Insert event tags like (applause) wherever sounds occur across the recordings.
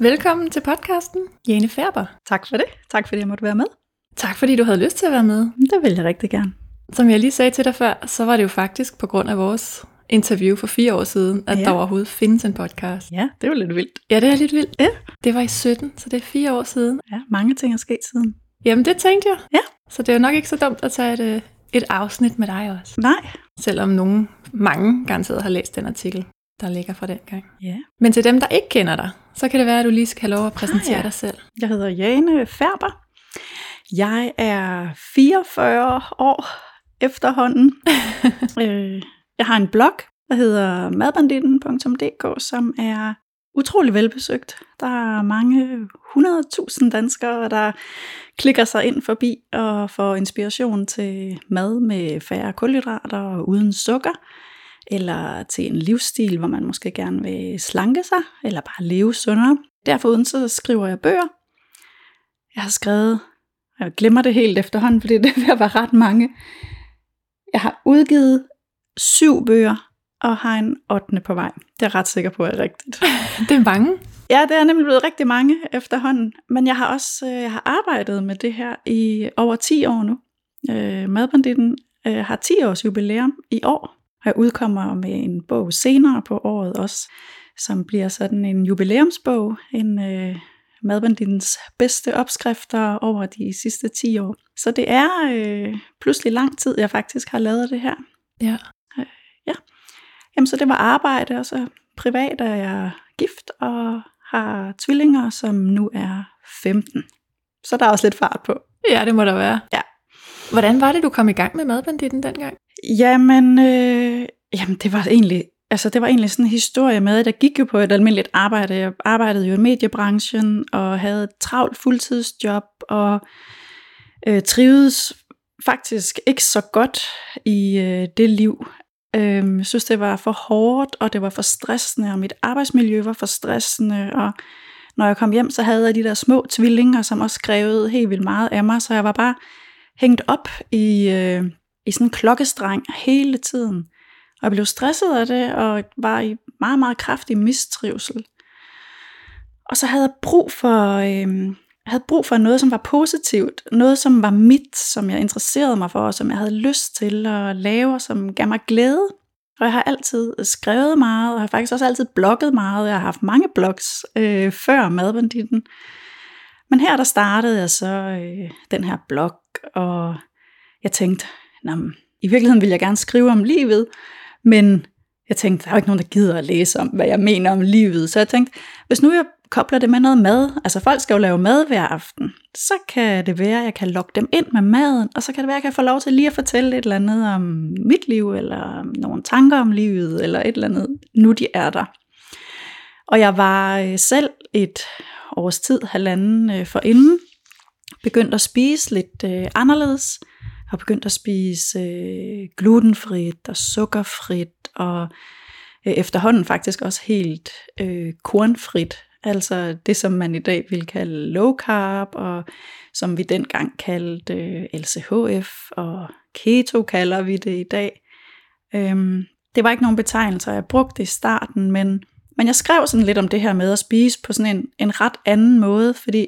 Velkommen til podcasten, Jane Færber. Tak for det. Tak fordi jeg måtte være med. Tak fordi du havde lyst til at være med. Det vil jeg rigtig gerne. Som jeg lige sagde til dig før, så var det jo faktisk på grund af vores interview for fire år siden, at Ja. der overhovedet findes en podcast. Ja, det var lidt vildt. Ja, det er lidt vildt. Ja. Det var i 17, så det er fire år siden. Ja, mange ting er sket siden. Jamen, det tænkte jeg. Ja. Så det er jo nok ikke så dumt at tage et, øh, et afsnit med dig også. Nej. Selvom nogen, mange garanteret har læst den artikel, der ligger fra den gang. Ja. Men til dem, der ikke kender dig, så kan det være, at du lige skal have lov at præsentere Ah, ja. dig selv. Jeg hedder Jane Færber. Jeg er 44 år efterhånden. (laughs) øh, jeg har en blog, der hedder madbanditten.dk, som er utrolig velbesøgt. Der er mange 100.000 danskere, der klikker sig ind forbi og får inspiration til mad med færre kulhydrater og uden sukker, eller til en livsstil, hvor man måske gerne vil slanke sig, eller bare leve sundere. Derfor så skriver jeg bøger. Jeg har skrevet, og jeg glemmer det helt efterhånden, fordi (laughs) det er at være ret mange. Jeg har udgivet syv bøger, og har en 8. på vej. Det er jeg ret sikker på er rigtigt. (laughs) Det er mange. Ja, det er nemlig blevet rigtig mange efterhånden. Men jeg har også øh, jeg har arbejdet med det her i over 10 år nu. Øh, Madbanditten øh, har 10 års jubilæum i år. Og jeg udkommer med en bog senere på året også, som bliver sådan en jubilæumsbog. En øh, Madbandittens bedste opskrifter over de sidste 10 år. Så det er øh, pludselig lang tid, jeg faktisk har lavet det her. Ja. Jamen, så det var arbejde, og så privat er jeg gift og har tvillinger, som nu er 15. Så der er også lidt fart på. Ja, det må der være. Ja. Hvordan var det, du kom i gang med madbanditten dengang? Jamen, øh, jamen det var egentlig altså det var egentlig sådan en historie med, at jeg gik jo på et almindeligt arbejde. Jeg arbejdede jo i mediebranchen og havde et travlt fuldtidsjob og øh, trivedes faktisk ikke så godt i øh, det liv. Øh, jeg synes, det var for hårdt, og det var for stressende, og mit arbejdsmiljø var for stressende, og når jeg kom hjem, så havde jeg de der små tvillinger, som også krævede helt vildt meget af mig, så jeg var bare hængt op i, øh, i sådan en klokkestreng hele tiden. Og jeg blev stresset af det, og var i meget, meget kraftig mistrivsel. Og så havde jeg brug for, øh, havde brug for noget, som var positivt. Noget, som var mit, som jeg interesserede mig for, og som jeg havde lyst til at lave, og som gav mig glæde. Og jeg har altid skrevet meget, og har faktisk også altid blogget meget. Jeg har haft mange blogs øh, før Madbanditten. Men her der startede jeg så øh, den her blog, og jeg tænkte, Nå, i virkeligheden vil jeg gerne skrive om livet, men jeg tænkte, der er jo ikke nogen, der gider at læse om, hvad jeg mener om livet. Så jeg tænkte, hvis nu jeg kobler det med noget mad, altså folk skal jo lave mad hver aften, så kan det være, at jeg kan lokke dem ind med maden, og så kan det være, at jeg kan få lov til lige at fortælle et eller andet om mit liv, eller nogle tanker om livet, eller et eller andet, nu de er der. Og jeg var øh, selv et års tid, halvanden øh, forinden, begyndt at spise lidt øh, anderledes, har begyndt at spise øh, glutenfrit og sukkerfrit, og øh, efterhånden faktisk også helt øh, kornfrit. Altså det, som man i dag vil kalde low carb, og som vi dengang kaldte øh, LCHF, og keto kalder vi det i dag. Øhm, det var ikke nogen betegnelser, jeg brugte i starten, men, men jeg skrev sådan lidt om det her med at spise på sådan en, en ret anden måde, fordi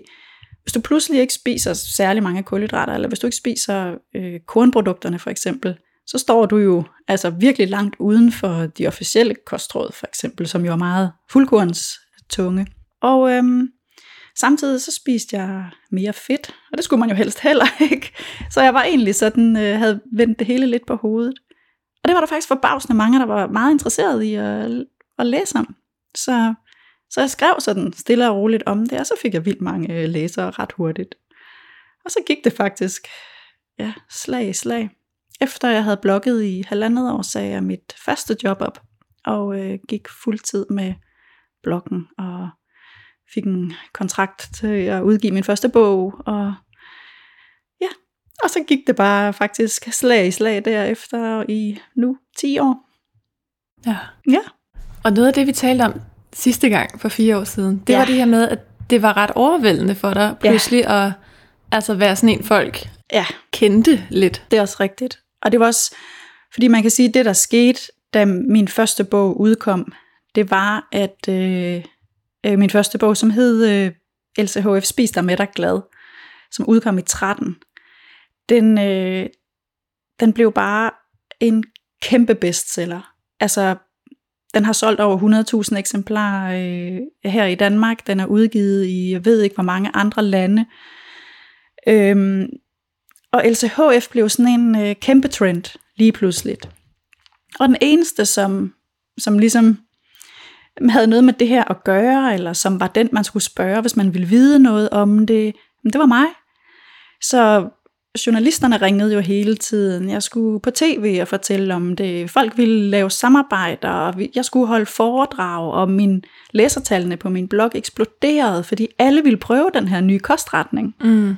hvis du pludselig ikke spiser særlig mange kulhydrater, eller hvis du ikke spiser øh, kornprodukterne for eksempel, så står du jo altså virkelig langt uden for de officielle kostråd for eksempel, som jo er meget fuldkorns tunge. Og øhm, samtidig så spiste jeg mere fedt, og det skulle man jo helst heller (laughs) ikke. Så jeg var egentlig sådan, øh, havde vendt det hele lidt på hovedet. Og det var der faktisk forbavsende mange, der var meget interesserede i at, at læse om. Så så jeg skrev sådan stille og roligt om det, og så fik jeg vildt mange øh, læsere ret hurtigt. Og så gik det faktisk ja, slag i slag. efter jeg havde blogget i halvandet år, sagde jeg mit første job op, og øh, gik fuldtid med bloggen, og fik en kontrakt til at udgive min første bog, og ja, og så gik det bare faktisk slag i slag derefter i nu 10 år. Ja. Ja. Og noget af det, vi talte om sidste gang for fire år siden, det Ja. var det her med, at det var ret overvældende for dig pludselig at altså være sådan en folk Ja, kendte lidt. det er også rigtigt. Og det var også, fordi man kan sige, at det der skete, da min første bog udkom, det var, at øh, øh, min første bog, som hed øh, LCHF Spis dig med dig glad, som udkom i 13, den, øh, den blev bare en kæmpe bestseller. Altså, den har solgt over 100.000 eksemplarer øh, her i Danmark. Den er udgivet i, jeg ved ikke hvor mange andre lande. Øhm, og LCHF blev sådan en øh, kæmpe trend lige pludseligt. Og den eneste, som, som ligesom havde noget med det her at gøre, eller som var den, man skulle spørge, hvis man ville vide noget om det, det var mig. Så journalisterne ringede jo hele tiden. Jeg skulle på tv og fortælle om det. Folk ville lave samarbejder, og jeg skulle holde foredrag, og min læsertallene på min blog eksploderede, fordi alle ville prøve den her nye kostretning. Mm.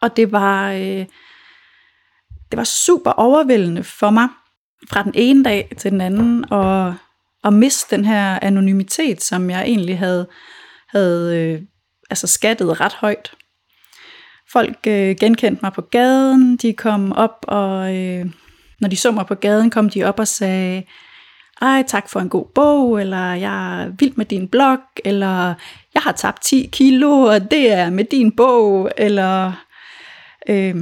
Og det var, øh, det var super overvældende for mig fra den ene dag til den anden, og at miste den her anonymitet, som jeg egentlig havde, havde øh, altså skattet ret højt. Folk øh, genkendte mig på gaden, de kom op, og øh, når de så mig på gaden, kom de op og sagde, ej, tak for en god bog, eller jeg er vild med din blog, eller jeg har tabt 10 kilo, og det er med din bog, eller øh,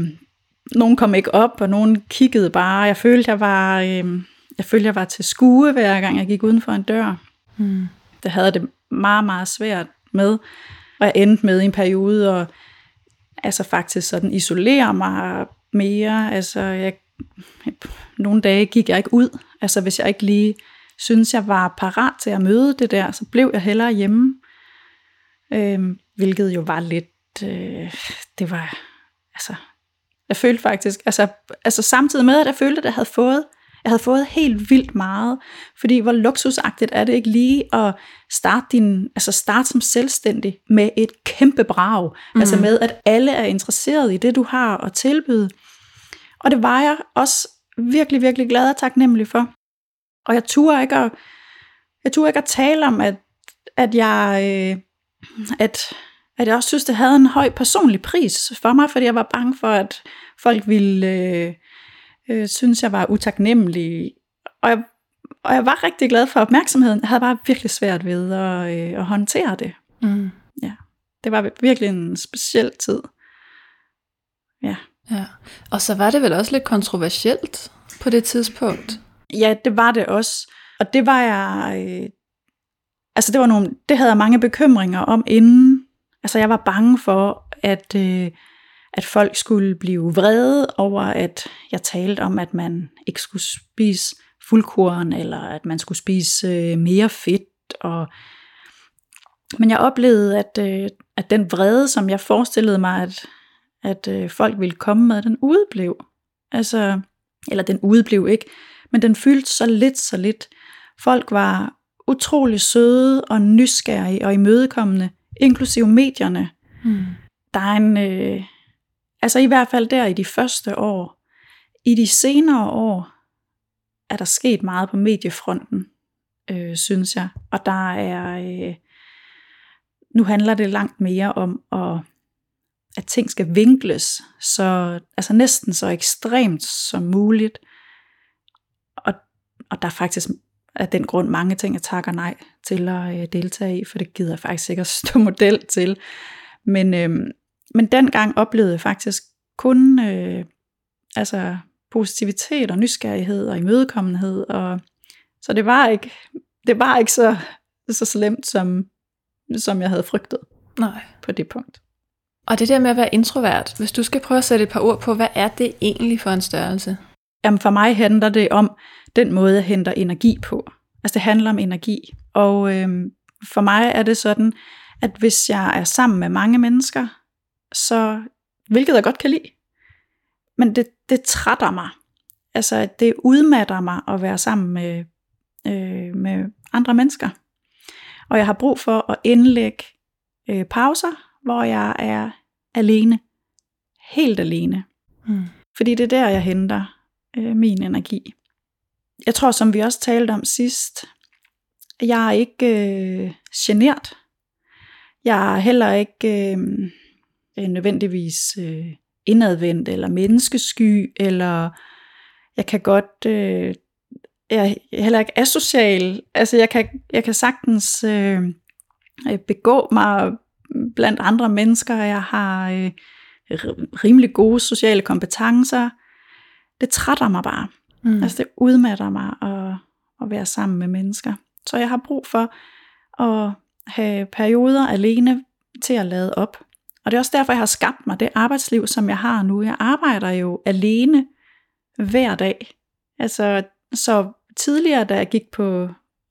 nogen kom ikke op, og nogen kiggede bare. Jeg følte, jeg var, øh, jeg følte, jeg var til skue, hver gang jeg gik uden for en dør. Mm. Det havde det meget, meget svært med, og jeg endte med i en periode at altså faktisk sådan isolere mig mere. Altså, jeg, nogle dage gik jeg ikke ud. Altså, hvis jeg ikke lige synes jeg var parat til at møde det der, så blev jeg hellere hjemme. Øh, hvilket jo var lidt, øh, det var, altså, jeg følte faktisk, altså, altså samtidig med, at jeg følte, at jeg havde fået, jeg havde fået helt vildt meget, fordi hvor luksusagtigt er det ikke lige at starte, din, altså starte som selvstændig med et kæmpe brag, mm. altså med, at alle er interesseret i det, du har at tilbyde. Og det var jeg også virkelig, virkelig glad og taknemmelig for. Og jeg turde ikke at, jeg turde ikke at tale om, at, at jeg, øh, at, at jeg også synes, det havde en høj personlig pris for mig, fordi jeg var bange for, at folk ville øh, øh, synes, jeg var utaknemmelig. Og jeg, og jeg var rigtig glad for opmærksomheden. Jeg havde bare virkelig svært ved at, øh, at håndtere det. Mm. Det var virkelig en speciel tid. Ja. Ja. Og så var det vel også lidt kontroversielt på det tidspunkt. Ja, det var det også. Og det var jeg... Øh, altså, det, var nogle, det havde jeg mange bekymringer om inden. Altså, jeg var bange for, at, øh, at folk skulle blive vrede over, at jeg talte om, at man ikke skulle spise fuldkorn, eller at man skulle spise øh, mere fedt. Og Men jeg oplevede, at, øh, at den vrede, som jeg forestillede mig, at, at øh, folk ville komme med, den udeblev. Altså, eller den udeblev ikke, men den fyldte så lidt, så lidt. Folk var utrolig søde og nysgerrige og imødekommende, inklusive medierne. Mm. Der er en, øh, altså i hvert fald der i de første år, i de senere år, er der sket meget på mediefronten, øh, synes jeg. Og der er, øh, nu handler det langt mere om, at, at ting skal vinkles, så, altså næsten så ekstremt som muligt. Og, og der er faktisk af den grund mange ting, jeg takker nej til at øh, deltage i, for det gider jeg faktisk ikke at stå model til. Men, øh, men dengang oplevede jeg faktisk kun øh, altså positivitet og nysgerrighed og imødekommenhed. Og, så det var ikke, det var ikke så, så slemt, som, som jeg havde frygtet Nej. på det punkt. Og det der med at være introvert, hvis du skal prøve at sætte et par ord på, hvad er det egentlig for en størrelse? Jamen for mig handler det om den måde, jeg henter energi på. Altså det handler om energi. Og øhm, for mig er det sådan, at hvis jeg er sammen med mange mennesker, så, hvilket jeg godt kan lide, men det, det trætter mig. altså, det udmatter mig at være sammen med, øh, med andre mennesker. Og jeg har brug for at indlægge øh, pauser, hvor jeg er alene. Helt alene. Mm. Fordi det er der, jeg henter øh, min energi. Jeg tror, som vi også talte om sidst, jeg er ikke øh, genert. Jeg er heller ikke øh, nødvendigvis øh, indadvendt eller menneskesky, eller jeg kan godt, øh, jeg er heller ikke asocial. Altså jeg kan, jeg kan sagtens øh, begå mig blandt andre mennesker. Jeg har øh, rimelig gode sociale kompetencer. Det trætter mig bare. Mm. Altså det udmatter mig at, at være sammen med mennesker. Så jeg har brug for at have perioder alene til at lade op. Og det er også derfor, jeg har skabt mig det arbejdsliv, som jeg har nu. Jeg arbejder jo alene hver dag. Altså, så tidligere, da jeg gik på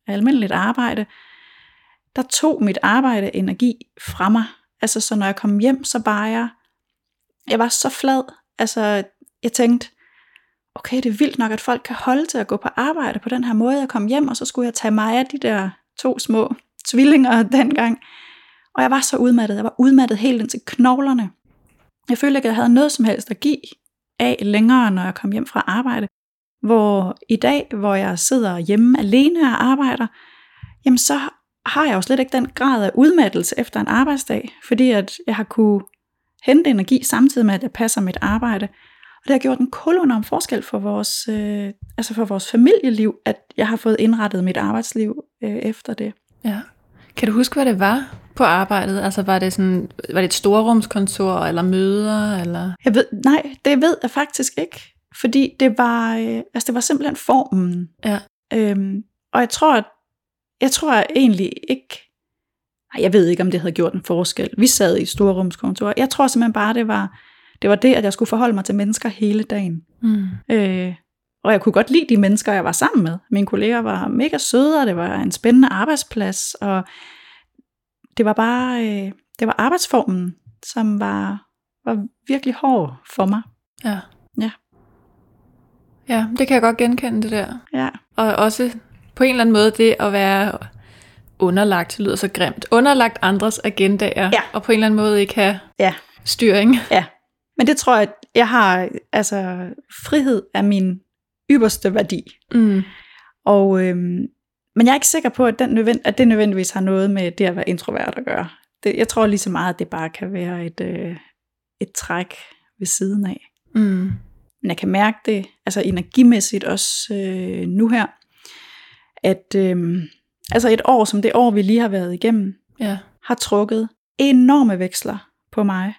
almindeligt arbejde, der tog mit arbejde energi fra mig. Altså, så når jeg kom hjem, så var jeg, jeg var så flad. Altså, jeg tænkte, okay, det er vildt nok, at folk kan holde til at gå på arbejde på den her måde. Jeg kom hjem, og så skulle jeg tage mig af de der to små tvillinger dengang. Og jeg var så udmattet. Jeg var udmattet helt ind til knoglerne. Jeg følte ikke, at jeg havde noget som helst at give af længere, når jeg kom hjem fra arbejde. Hvor i dag, hvor jeg sidder hjemme alene og arbejder, jamen så har jeg jo slet ikke den grad af udmattelse efter en arbejdsdag, fordi at jeg har kunne hente energi samtidig med, at jeg passer mit arbejde. Og det har gjort en kolonorm forskel for vores, øh, altså for vores familieliv, at jeg har fået indrettet mit arbejdsliv øh, efter det. Ja. Kan du huske, hvad det var på arbejdet? Altså var det, sådan, var det et storrumskontor, eller møder? Eller? Jeg ved, nej, det ved jeg faktisk ikke. Fordi det var, øh, altså det var simpelthen formen. Ja. Øhm, og jeg tror, at, jeg tror egentlig ikke, nej, jeg ved ikke, om det havde gjort en forskel. Vi sad i storrumskontor. Jeg tror simpelthen bare, det var, det var det, at jeg skulle forholde mig til mennesker hele dagen. Mm. Øh, og jeg kunne godt lide de mennesker, jeg var sammen med. Mine kolleger var mega søde, og det var en spændende arbejdsplads, og det var bare, øh, det var arbejdsformen, som var, var virkelig hård for mig. Ja. Ja. Ja, det kan jeg godt genkende, det der. Ja, Og også på en eller anden måde det at være underlagt, lyder så grimt, underlagt andres agendaer, Ja. og på en eller anden måde ikke have ja, styring. ja. Men det tror jeg, jeg har, altså frihed er min ypperste værdi. Mm. Og, øhm, men jeg er ikke sikker på, at, den nødvend, at det nødvendigvis har noget med det at være introvert at gøre. Det, jeg tror lige så meget, at det bare kan være et, øh, et træk ved siden af. Mm. Men jeg kan mærke det, altså energimæssigt også øh, nu her, at øh, altså et år som det år, vi lige har været igennem, Ja. har trukket enorme veksler på mig.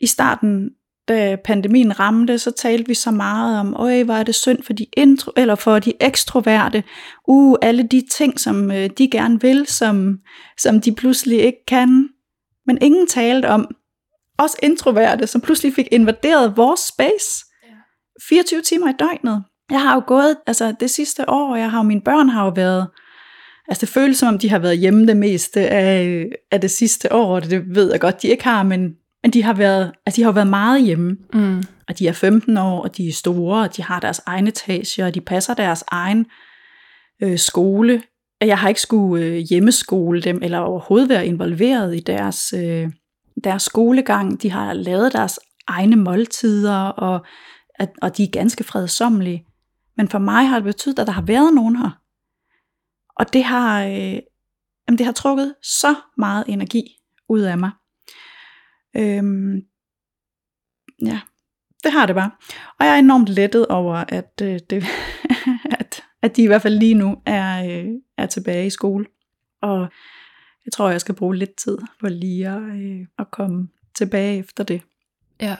I starten, da pandemien ramte, så talte vi så meget om, øj, hvor er det synd for de, intro, eller for de ekstroverte, uh, alle de ting, som øh, de gerne vil, som, som de pludselig ikke kan. Men ingen talte om os introverte, som pludselig fik invaderet vores space. 24 timer i døgnet. Jeg har jo gået, altså det sidste år, jeg har jo, mine børn har jo været, altså det føles som om, de har været hjemme det meste af, af det sidste år, og det ved jeg godt, de ikke har, men, men de har været, altså de har været meget hjemme, Mm. og de er 15 år, og de er store, og de har deres egen etage, og de passer deres egen øh, skole. Jeg har ikke skulle øh, hjemmeskole dem, eller overhovedet være involveret i deres, øh, deres skolegang. De har lavet deres egne måltider, og, at, og de er ganske fredsommelige. Men for mig har det betydet, at der har været nogen her. Og det har, øh, jamen det har trukket så meget energi ud af mig. Øhm, ja, det har det bare. Og jeg er enormt lettet over, at, øh, det, (laughs) at, at de i hvert fald lige nu er, øh, er tilbage i skole. Og jeg tror, jeg skal bruge lidt tid på lige at, øh, at komme tilbage efter det. Ja.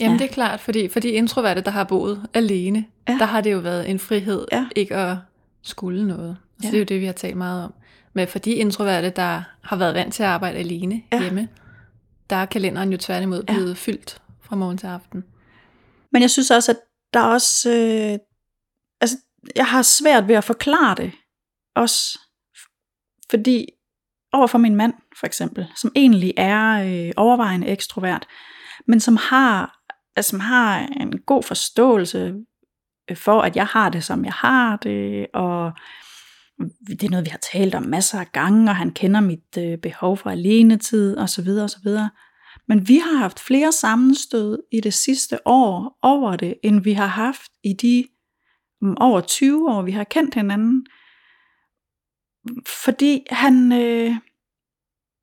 Jamen Ja. det er klart, fordi for de introverte, der har boet alene, Ja. der har det jo været en frihed Ja. ikke at skulle noget. Så Ja. det er jo det, vi har talt meget om. Men for de introverte, der har været vant til at arbejde alene Ja. hjemme, der er kalenderen jo tværtimod Ja. blevet fyldt fra morgen til aften. Men jeg synes også, at der er også... Øh, altså, jeg har svært ved at forklare det. Også fordi over for min mand, for eksempel, som egentlig er øh, overvejende ekstrovert, men som har, altså, som har en god forståelse for at jeg har det, som jeg har det, og det er noget, vi har talt om masser af gange, og han kender mit øh, behov for alenetid, og så videre, og så videre. Men vi har haft flere sammenstød i det sidste år over det, end vi har haft i de um, over 20 år, vi har kendt hinanden. Fordi han, øh,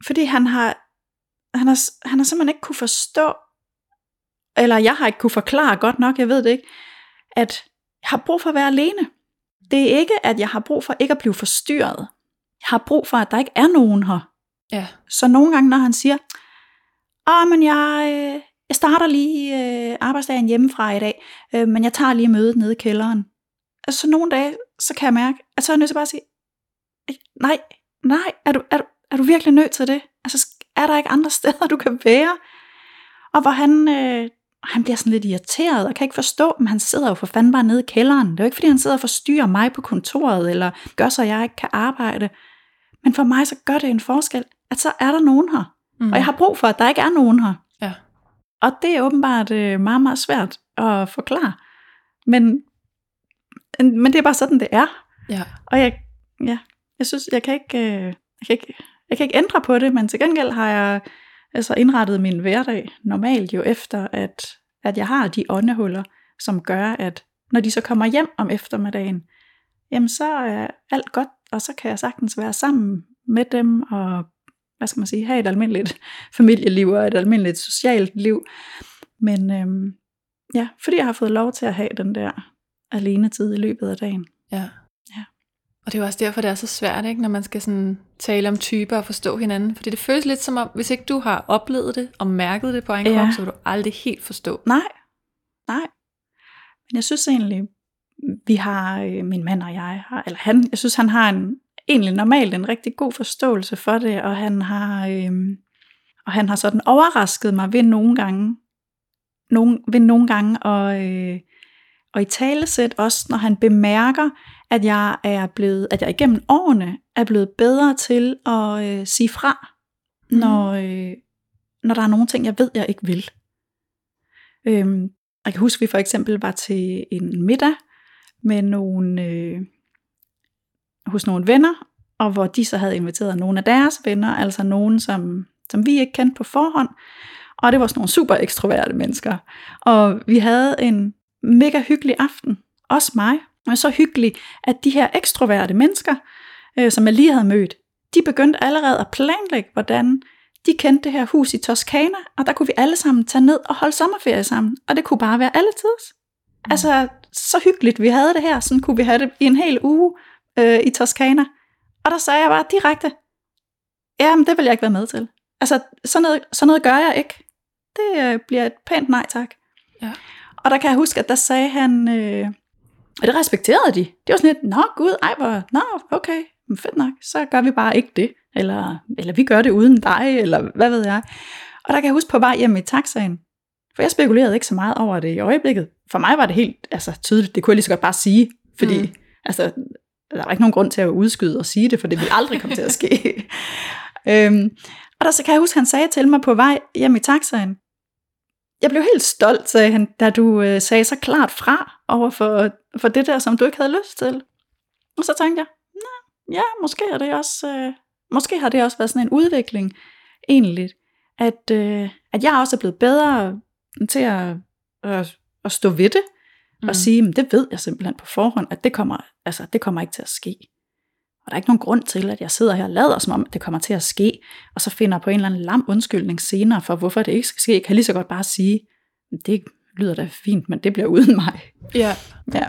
fordi han har, han har, han har simpelthen ikke kunne forstå, eller jeg har ikke kunne forklare godt nok, jeg ved det ikke, at jeg har brug for at være alene. Det er ikke, at jeg har brug for ikke at blive forstyrret. Jeg har brug for, at der ikke er nogen her. Ja. Så nogle gange, når han siger, Åh, men jeg, øh, jeg starter lige øh, arbejdsdagen hjemmefra i dag, øh, men jeg tager lige mødet nede i kælderen. Altså nogle dage, så kan jeg mærke, at så er jeg nødt til bare at sige, nej, nej, er du, er, du, er du virkelig nødt til det? Altså er der ikke andre (laughs) steder, du kan være? Og hvor han, øh, han bliver sådan lidt irriteret og kan ikke forstå, men han sidder jo for fanden bare nede i kælderen. Det er jo ikke, fordi han sidder og forstyrrer mig på kontoret, eller gør så, at jeg ikke kan arbejde. Men for mig så gør det en forskel, at så er der nogen her. Mm. Og jeg har brug for, at der ikke er nogen her. Ja. Og det er åbenbart øh, meget, meget svært at forklare. Men, men det er bare sådan, det er. Ja. Og jeg, ja, jeg synes, jeg kan, ikke, øh, jeg, kan ikke, jeg kan ikke ændre på det, men til gengæld har jeg altså indrettet min hverdag normalt jo efter, at, at jeg har de åndehuller, som gør, at når de så kommer hjem om eftermiddagen, jamen så er alt godt, og så kan jeg sagtens være sammen med dem, og hvad skal man sige, have et almindeligt (laughs) familieliv og et almindeligt socialt liv. Men øhm, ja, fordi jeg har fået lov til at have den der alene tid i løbet af dagen. Ja. Ja. Og det er jo også derfor, det er så svært, ikke, når man skal sådan tale om typer og forstå hinanden. Fordi det føles lidt som om, hvis ikke du har oplevet det og mærket det på en Ja. krop, så vil du aldrig helt forstå. Nej, nej. Men jeg synes egentlig, vi har, øh, min mand og jeg har, eller han, jeg synes han har en, egentlig normalt en rigtig god forståelse for det, og han har, øh, og han har sådan overrasket mig ved nogle gange, nogle, ved nogle gange, og, øh, og i talesæt også, når han bemærker, at jeg er blevet, at jeg igennem årene er blevet bedre til at øh, sige fra, Mhm. når, øh, når der er nogle ting, jeg ved, jeg ikke vil. Øhm, jeg kan huske, at vi for eksempel var til en middag med nogle, øh, hos nogle venner, og hvor de så havde inviteret nogle af deres venner, altså nogen, som, som vi ikke kendte på forhånd. Og det var sådan nogle super ekstroverte mennesker. Og vi havde en mega hyggelig aften, også mig, og så hyggelig, at de her ekstroverte mennesker, øh, som jeg lige havde mødt, de begyndte allerede at planlægge, hvordan de kendte det her hus i Toskana, og der kunne vi alle sammen tage ned og holde sommerferie sammen. Og det kunne bare være alle tids. Mm. Altså, så hyggeligt vi havde det her. Sådan kunne vi have det i en hel uge øh, i Toskana. Og der sagde jeg bare direkte, jamen det vil jeg ikke være med til. Altså, sådan noget, sådan noget gør jeg ikke. Det øh, bliver et pænt nej tak. Ja. Og der kan jeg huske, at der sagde han, øh, og det respekterede de. Det var sådan lidt, nå gud, ej hvor, nå okay, men fedt nok, så gør vi bare ikke det. Eller, eller vi gør det uden dig, eller hvad ved jeg. Og der kan jeg huske på vej hjem i taxaen, for jeg spekulerede ikke så meget over det i øjeblikket. For mig var det helt altså, tydeligt, det kunne jeg lige så godt bare sige, fordi mm. altså, der var ikke nogen grund til at udskyde og sige det, for det ville aldrig komme til at ske. (laughs) øhm, og der så kan jeg huske, han sagde til mig på vej hjem i taxaen, jeg blev helt stolt, sagde han, da du øh, sagde så klart fra over for, for det der, som du ikke havde lyst til. Og så tænkte jeg, Nå, ja, måske er det også, øh, måske har det også været sådan en udvikling, egentlig, at, øh, at jeg også er blevet bedre til at, at, at stå ved det, mm. og sige, men det ved jeg simpelthen på forhånd, at det kommer, altså, det kommer ikke til at ske. Og der er ikke nogen grund til, at jeg sidder her og lader som om, at det kommer til at ske, og så finder på en eller anden lam undskyldning senere for, hvorfor det ikke skal ske. Jeg kan lige så godt bare sige, det lyder da fint, men det bliver uden mig. Ja, Ja,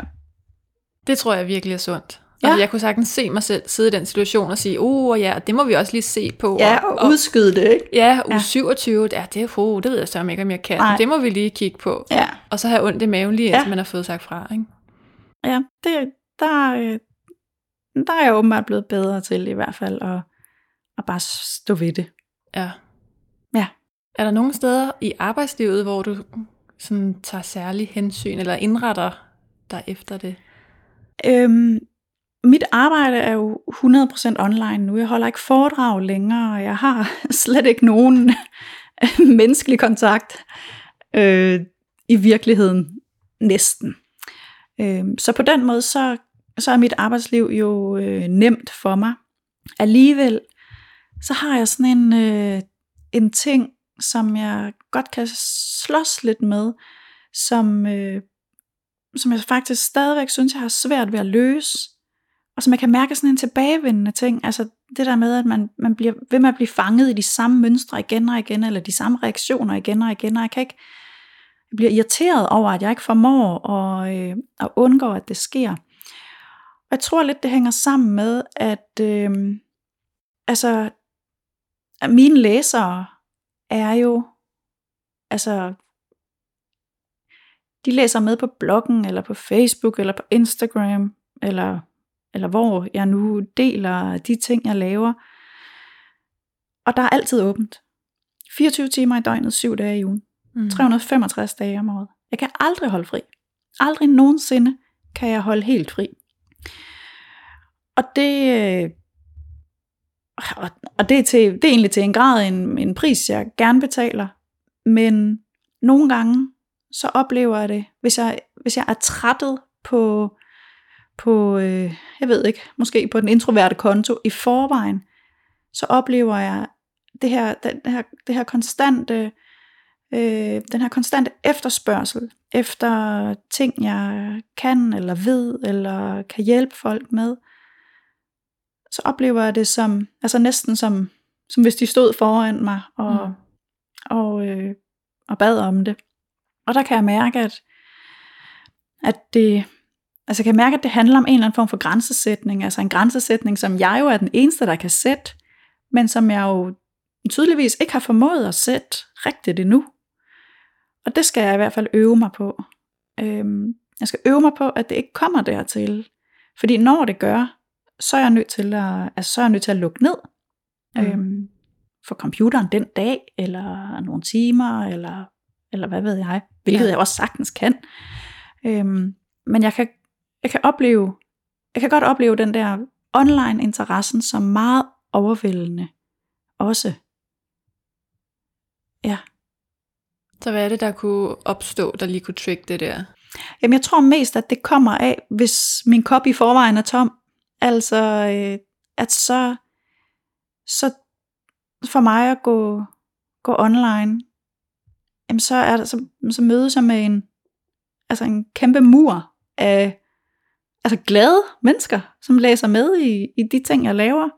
det tror jeg virkelig er sundt. Ja. Altså, jeg kunne sagtens se mig selv sidde i den situation og sige, uh, ja, det må vi også lige se på. ja og udskyde det, ikke? Ja, uge Ja. 27, ja, det, er, uh, det ved jeg så ikke, om jeg kan. Nej. Det må vi lige kigge på. Ja, Og så have ondt i maven lige, Ja. efter man har fået sagt fra. Ikke? ja det, der, øh, der er jeg åbenbart blevet bedre til i hvert fald, at, at bare stå ved det. Ja. Ja. Er der nogle steder i arbejdslivet, hvor du sådan tager særlig hensyn, eller indretter dig efter det? Øhm, mit arbejde er jo 100% online nu. Jeg holder ikke foredrag længere, og jeg har (laughs) slet ikke nogen (laughs) menneskelig kontakt øh, i virkeligheden næsten. Øh, så på den måde, så, så er mit arbejdsliv jo øh, nemt for mig. Alligevel, så har jeg sådan en, øh, en ting, som jeg godt kan slås lidt med, som, øh, som jeg faktisk stadigvæk synes, jeg har svært ved at løse, og som jeg kan mærke sådan en tilbagevendende ting, altså det der med, at man, man bliver ved med at blive fanget i de samme mønstre igen og igen, eller de samme reaktioner igen og igen, og jeg kan ikke, jeg bliver irriteret over, at jeg ikke formår at, øh, at undgå, at det sker. Og jeg tror lidt, det hænger sammen med, at øh, altså, at mine læsere er jo, altså, de læser med på bloggen, eller på Facebook, eller på Instagram, eller, eller hvor jeg nu deler de ting, jeg laver. Og der er altid åbent. 24 timer i døgnet, 7 dage i ugen. Mm. 365 dage om året. Jeg kan aldrig holde fri. Aldrig nogensinde kan jeg holde helt fri. Og det, og, og det er, til, det er egentlig til en grad en, en pris, jeg gerne betaler. Men nogle gange, så oplever jeg det, hvis jeg, hvis jeg er trættet på, på øh, jeg ved ikke, måske på den introverte konto i forvejen, så oplever jeg det her, det her, det her konstante, øh, den her konstante efterspørgsel efter ting, jeg kan eller ved, eller kan hjælpe folk med så oplever jeg det som, altså næsten som, som hvis de stod foran mig og, mm. og, øh, og bad om det. Og der kan jeg mærke, at, at det, altså jeg kan mærke, at det handler om en eller anden form for grænsesætning, altså en grænsesætning, som jeg jo er den eneste, der kan sætte, men som jeg jo tydeligvis ikke har formået at sætte rigtigt endnu. Og det skal jeg i hvert fald øve mig på. Øhm, jeg skal øve mig på, at det ikke kommer dertil. Fordi når det gør, så er jeg nødt til at, altså, så er jeg nødt til at lukke ned mm. øhm, for computeren den dag, eller nogle timer, eller, eller hvad ved jeg, hvilket ja. jeg også sagtens kan. Øhm, men jeg kan, jeg kan opleve, jeg kan godt opleve den der online interessen som meget overvældende også. Ja. Så hvad er det, der kunne opstå, der lige kunne trigge det der? Jamen jeg tror mest, at det kommer af, hvis min kop i forvejen er tom, Altså, øh, at så, så for mig at gå, gå online, jamen så, er der, så, så mødes jeg med en, altså en kæmpe mur af altså glade mennesker, som læser med i, i de ting, jeg laver.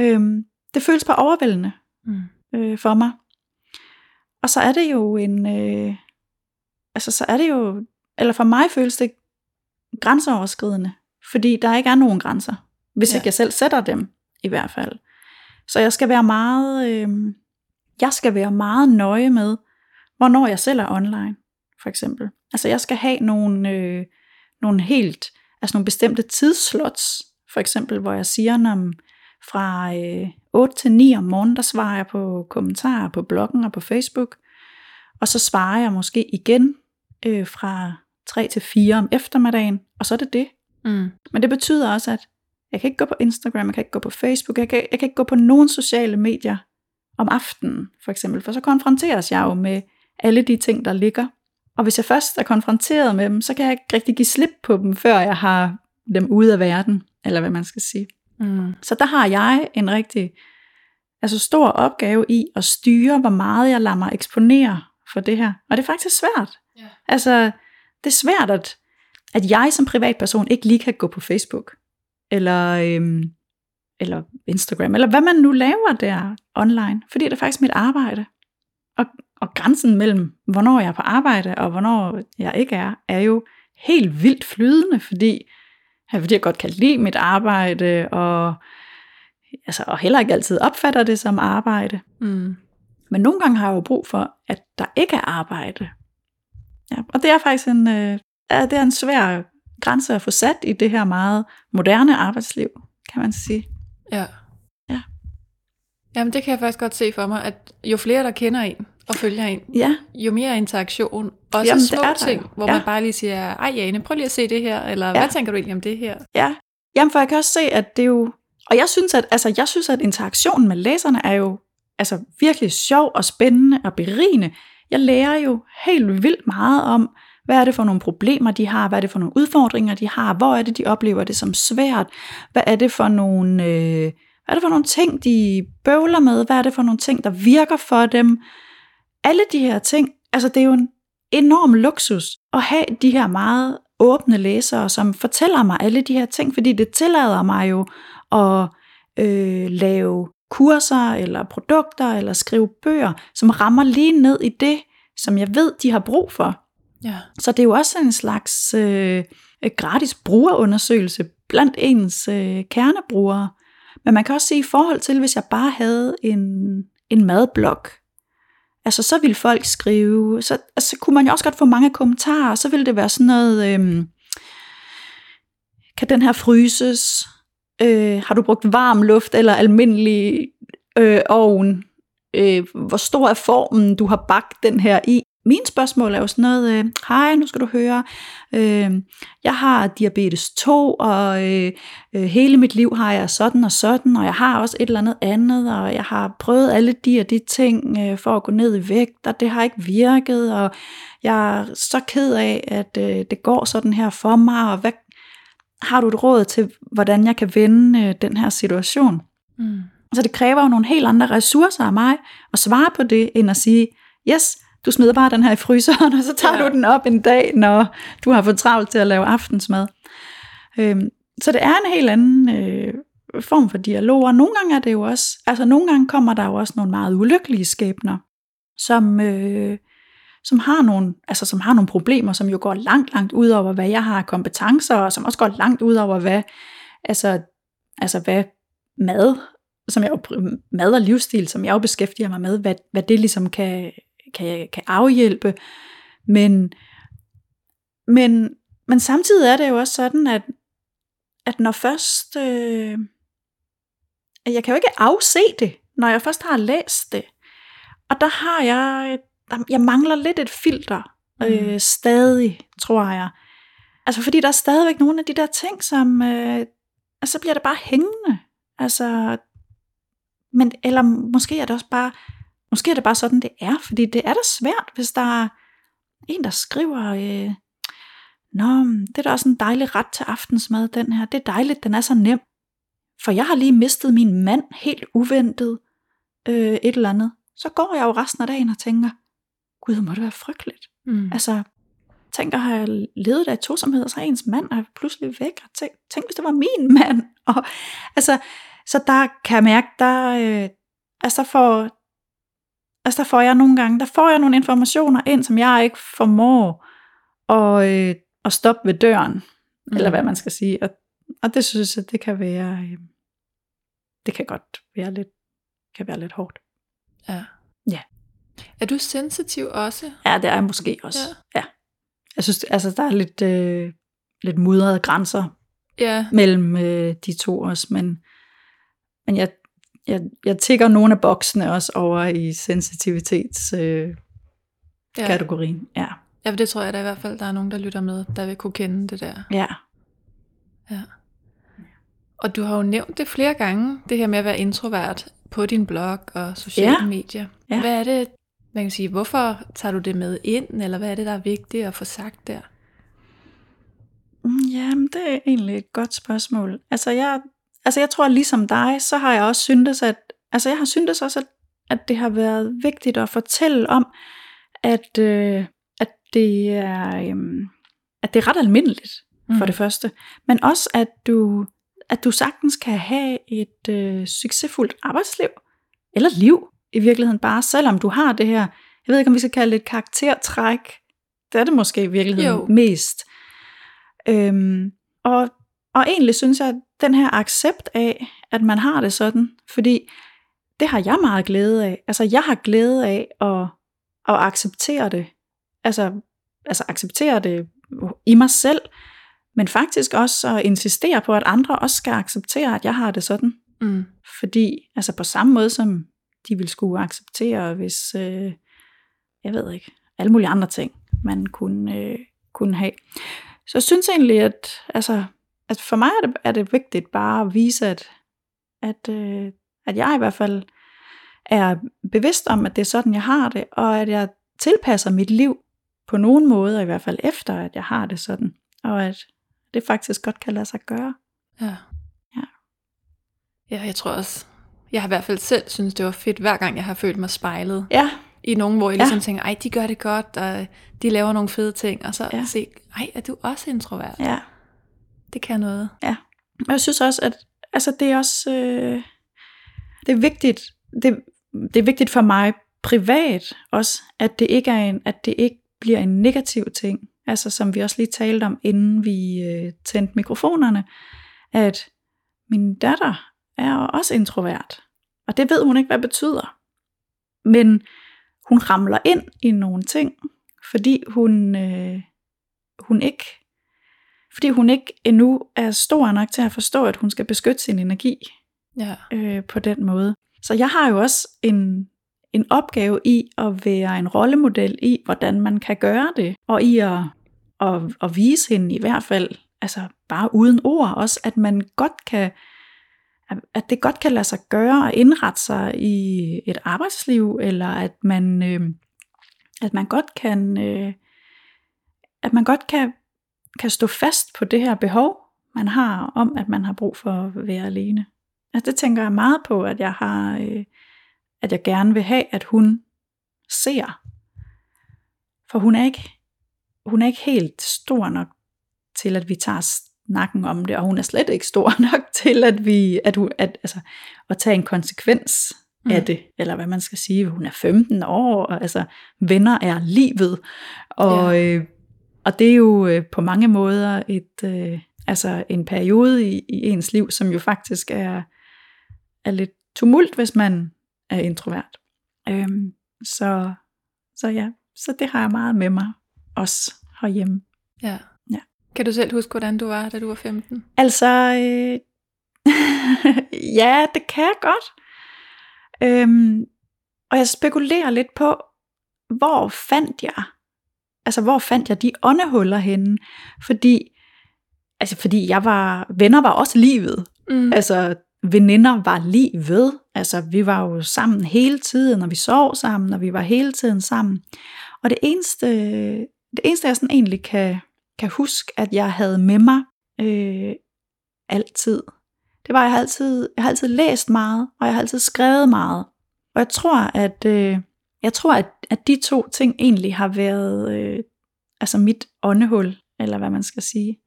Øhm, det føles bare overvældende mm. øh, for mig. Og så er det jo en, øh, altså så er det jo, eller for mig føles det grænseoverskridende. Fordi der ikke er nogen grænser, hvis ja. ikke jeg selv sætter dem i hvert fald. Så jeg skal være meget, øh, jeg skal være meget nøje med, hvornår jeg selv er online, for eksempel. Altså jeg skal have nogle, øh, nogle helt, altså nogle bestemte tidsslots, for eksempel, hvor jeg siger, når fra øh, 8 til 9 om morgenen, der svarer jeg på kommentarer på bloggen og på Facebook, og så svarer jeg måske igen øh, fra 3 til 4 om eftermiddagen, og så er det det. Mm. Men det betyder også, at jeg kan ikke gå på Instagram, jeg kan ikke gå på Facebook, jeg kan, jeg kan ikke gå på nogen sociale medier om aftenen, for eksempel, for så konfronteres jeg jo med alle de ting, der ligger. Og hvis jeg først er konfronteret med dem, så kan jeg ikke rigtig give slip på dem, før jeg har dem ude af verden, eller hvad man skal sige. Mm. Så der har jeg en rigtig altså stor opgave i at styre, hvor meget jeg lader mig eksponere for det her. Og det er faktisk svært. Yeah. Altså, det er svært at at jeg som privatperson ikke lige kan gå på Facebook, eller, øhm, eller Instagram, eller hvad man nu laver der online, fordi det er faktisk mit arbejde. Og, og grænsen mellem, hvornår jeg er på arbejde, og hvornår jeg ikke er, er jo helt vildt flydende, fordi, fordi jeg godt kan lide mit arbejde, og, altså, og heller ikke altid opfatter det som arbejde. Mm. Men nogle gange har jeg jo brug for, at der ikke er arbejde. Ja, og det er faktisk en, øh, er, det er en svær grænse at få sat i det her meget moderne arbejdsliv, kan man sige. Ja. Ja. Jamen det kan jeg faktisk godt se for mig, at jo flere der kender en og følger en, ja. jo mere interaktion, også Jamen, små det ting, hvor ja. man bare lige siger, ej Jane, prøv lige at se det her, eller ja. hvad tænker du egentlig om det her? Ja, Jamen for jeg kan også se, at det er jo, og jeg synes, at, altså, jeg synes, at interaktionen med læserne er jo altså, virkelig sjov og spændende og berigende. Jeg lærer jo helt vildt meget om, hvad er det for nogle problemer, de har? Hvad er det for nogle udfordringer, de har? Hvor er det, de oplever det som svært? Hvad er det for nogle, øh, hvad er det for nogle ting, de bøvler med? Hvad er det for nogle ting, der virker for dem? Alle de her ting, altså det er jo en enorm luksus at have de her meget åbne læsere, som fortæller mig alle de her ting, fordi det tillader mig jo at øh, lave kurser eller produkter eller skrive bøger, som rammer lige ned i det, som jeg ved, de har brug for. Ja. Så det er jo også en slags øh, øh, gratis brugerundersøgelse blandt ens øh, kernebrugere. Men man kan også se i forhold til, hvis jeg bare havde en, en madblok, altså så ville folk skrive, så altså, kunne man jo også godt få mange kommentarer, så ville det være sådan noget, øh, kan den her fryses? Øh, har du brugt varm luft eller almindelig øh, ovn? Øh, hvor stor er formen, du har bagt den her i? Mine spørgsmål er jo sådan noget, øh, hej, nu skal du høre, øh, jeg har diabetes 2, og øh, øh, hele mit liv har jeg sådan og sådan, og jeg har også et eller andet andet, og jeg har prøvet alle de og de ting øh, for at gå ned i vægt, og det har ikke virket, og jeg er så ked af, at øh, det går sådan her for mig, og hvad har du et råd til, hvordan jeg kan vende øh, den her situation? Mm. Så det kræver jo nogle helt andre ressourcer af mig at svare på det, end at sige, yes, du smider bare den her i fryseren, (laughs) og så tager ja. du den op en dag, når du har fået travlt til at lave aftensmad. Øhm, så det er en helt anden øh, form for dialog, og nogle gange er det jo også, altså nogle gange kommer der jo også nogle meget ulykkelige skæbner, som, øh, som, har nogle, altså, som har nogle problemer, som jo går langt, langt ud over, hvad jeg har af kompetencer, og som også går langt ud over, hvad, altså, altså hvad mad, som jeg jo, mad og livsstil, som jeg jo beskæftiger mig med, hvad, hvad det ligesom kan, kan, kan afhjælpe. Men, men, men samtidig er det jo også sådan, at, at når først, øh, at jeg kan jo ikke afse det, når jeg først har læst det. Og der har jeg, der, jeg mangler lidt et filter, øh, mm. stadig, tror jeg. Altså fordi der er stadigvæk nogle af de der ting, som, øh, altså bliver det bare hængende. Altså, men, eller måske er det også bare, måske er det bare sådan, det er, fordi det er da svært, hvis der er en, der skriver, øh, Nå, det er da også en dejlig ret til aftensmad, den her. Det er dejligt, den er så nem. For jeg har lige mistet min mand helt uventet øh, et eller andet. Så går jeg jo resten af dagen og tænker, gud, må det være frygteligt. Mm. Altså, tænker, har jeg levet af tosomhed, og så er ens mand er pludselig væk, og tænk, tænk hvis det var min mand. (laughs) Og, altså, så der kan jeg mærke, der, øh, altså der får, altså der får jeg nogle gange, der får jeg nogle informationer ind, som jeg ikke formår at, øh, at stoppe ved døren, mm. eller hvad man skal sige. Og, og det synes jeg, det kan være, øh, det kan godt være lidt, kan være lidt hårdt. Ja. Ja. Er du sensitiv også? Ja, det er jeg måske også. Ja. ja. Jeg synes, altså der er lidt, øh, lidt mudrede grænser Ja. mellem øh, de to også, men, men jeg, jeg, jeg tigger nogle af boksene også over i sensitivitets øh, Ja. kategorien. Ja. ja, for det tror jeg da i hvert fald, der er nogen, der lytter med, der vil kunne kende det der. ja. Ja. Og du har jo nævnt det flere gange, det her med at være introvert på din blog og sociale Ja. medier. Ja. Hvad er det, man kan sige, hvorfor tager du det med ind, eller hvad er det, der er vigtigt at få sagt der? Mm, Jamen, det er egentlig et godt spørgsmål. Altså, jeg, altså, jeg tror, ligesom dig, så har jeg også syntes, at, altså, jeg har syntes også, at, at det har været vigtigt at fortælle om, at, øh, at, det er, øh, at det er ret almindeligt, for Mm. det første. Men også, at du, at du sagtens kan have et øh, succesfuldt arbejdsliv, eller liv i virkeligheden bare, selvom du har det her, jeg ved ikke, om vi skal kalde det et karaktertræk, det er det måske i virkeligheden Jo. mest. Øhm, og, og egentlig synes jeg, den her accept af, at man har det sådan, fordi det har jeg meget glæde af. Altså jeg har glæde af at, at acceptere det. Altså, altså acceptere det i mig selv, men faktisk også at insistere på, at andre også skal acceptere, at jeg har det sådan. Mm. Fordi, altså på samme måde som de ville skulle acceptere, hvis, øh, jeg ved ikke, alle mulige andre ting, man kunne, øh, kunne have. Så jeg synes egentlig, at, altså, at for mig er det, er det vigtigt bare at vise, at, at, øh, at jeg i hvert fald er bevidst om, at det er sådan, jeg har det, og at jeg tilpasser mit liv på nogen måder, i hvert fald efter, at jeg har det sådan, og at det faktisk godt kan lade sig gøre. Ja. Ja. Ja, jeg tror også, jeg har i hvert fald selv synes det var fedt, hver gang jeg har følt mig spejlet Ja, i nogen, hvor jeg Ja. ligesom tænker, ej, de gør det godt, og de laver nogle fede ting, og så ja. se, ej, er du også introvert? ja. Det kan noget. Ja. Og jeg synes også, at altså, det er også øh, det er vigtigt. Det, det er vigtigt for mig privat også, at det ikke er en, at det ikke bliver en negativ ting. Altså som vi også lige talte om, inden vi øh, tændte mikrofonerne, at min datter er også introvert. Og det ved hun ikke, hvad det betyder. Men hun ramler ind i nogle ting, fordi hun, øh, hun ikke fordi hun ikke endnu er stor nok til at forstå, at hun skal beskytte sin energi Ja. øh, på den måde. Så jeg har jo også en, en opgave i at være en rollemodel i, hvordan man kan gøre det, og i at, at, at vise hende i hvert fald, altså bare uden ord også, at man godt kan, at det godt kan lade sig gøre at indrette sig i et arbejdsliv, eller at man, øh, at man godt kan, øh, at man godt kan, kan stå fast på det her behov, man har om, at man har brug for at være alene. Altså det tænker jeg meget på, at jeg har, øh, at jeg gerne vil have, at hun ser. For hun er ikke, hun er ikke helt stor nok til, at vi tager snakken om det, og hun er slet ikke stor (laughs) nok til, at vi, at, hun, at, altså, at tage en konsekvens mm. af det, eller hvad man skal sige. Hun er 15 år, og altså, venner er livet, og, ja. øh, og det er jo øh, på mange måder et, øh, altså en periode i, i ens liv, som jo faktisk er, er lidt tumult, hvis man er introvert. Øhm, så, så ja, så det har jeg meget med mig, også herhjemme. ja. Ja. Kan du selv huske, hvordan du var, da du var 15? Altså, øh, (laughs) ja, det kan jeg godt. Øhm, og jeg spekulerer lidt på, hvor fandt jeg, altså hvor fandt jeg de åndehuller henne? Fordi, altså fordi jeg var, venner var også livet. Mm. Altså veninder var livet. Altså vi var jo sammen hele tiden, og vi sov sammen, og vi var hele tiden sammen. Og det eneste, det eneste jeg sådan egentlig kan, kan huske, at jeg havde med mig øh, altid, det var, at jeg har altid, jeg har altid læst meget, og jeg har altid skrevet meget. Og jeg tror, at, øh, jeg tror, at, at de to ting egentlig har været øh, altså mit åndehul, eller hvad man skal sige.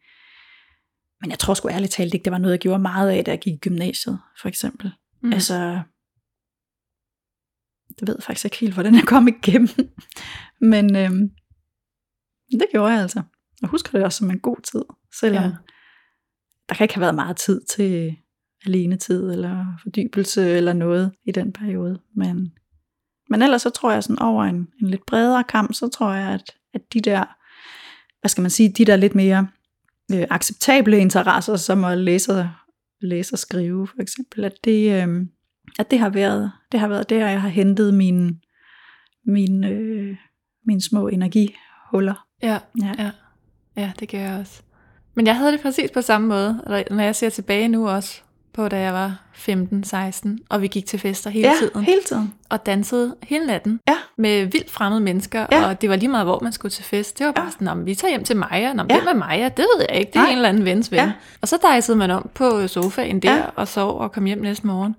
Men jeg tror sgu ærligt talt ikke, det var noget, jeg gjorde meget af, da jeg gik i gymnasiet, for eksempel. Mm. Altså, det ved jeg faktisk ikke helt, hvordan jeg kom igennem. (laughs) Men øhm, det gjorde jeg altså. Jeg husker det også som en god tid, selvom ja. Der kan ikke have været meget tid til alene tid eller fordybelse eller noget i den periode. Men, men ellers så tror jeg sådan over en, en lidt bredere kamp, så tror jeg, at, at de der, hvad skal man sige, de der lidt mere øh, acceptable interesser, som at læse, læse og skrive for eksempel, at det, øh, at det har været, det har været der, jeg har hentet mine, mine, øh, mine små energihuller. Ja, Ja. ja. Ja, det gør jeg også. Men jeg havde det præcis på samme måde, når jeg ser tilbage nu også, på da jeg var 15-16, og vi gik til fester hele ja, tiden, hele tiden. og dansede hele natten Ja. med vildt fremmede mennesker, Ja. og det var lige meget, hvor man skulle til fest. Det var bare Ja. sådan, om vi tager hjem til Maja, Nå, Ja. hvem er Maja? Det ved jeg ikke, det er Nej. en eller anden vens ven. Ja. Og så dejsede man om på sofaen der, Ja. og sov og kom hjem næste morgen.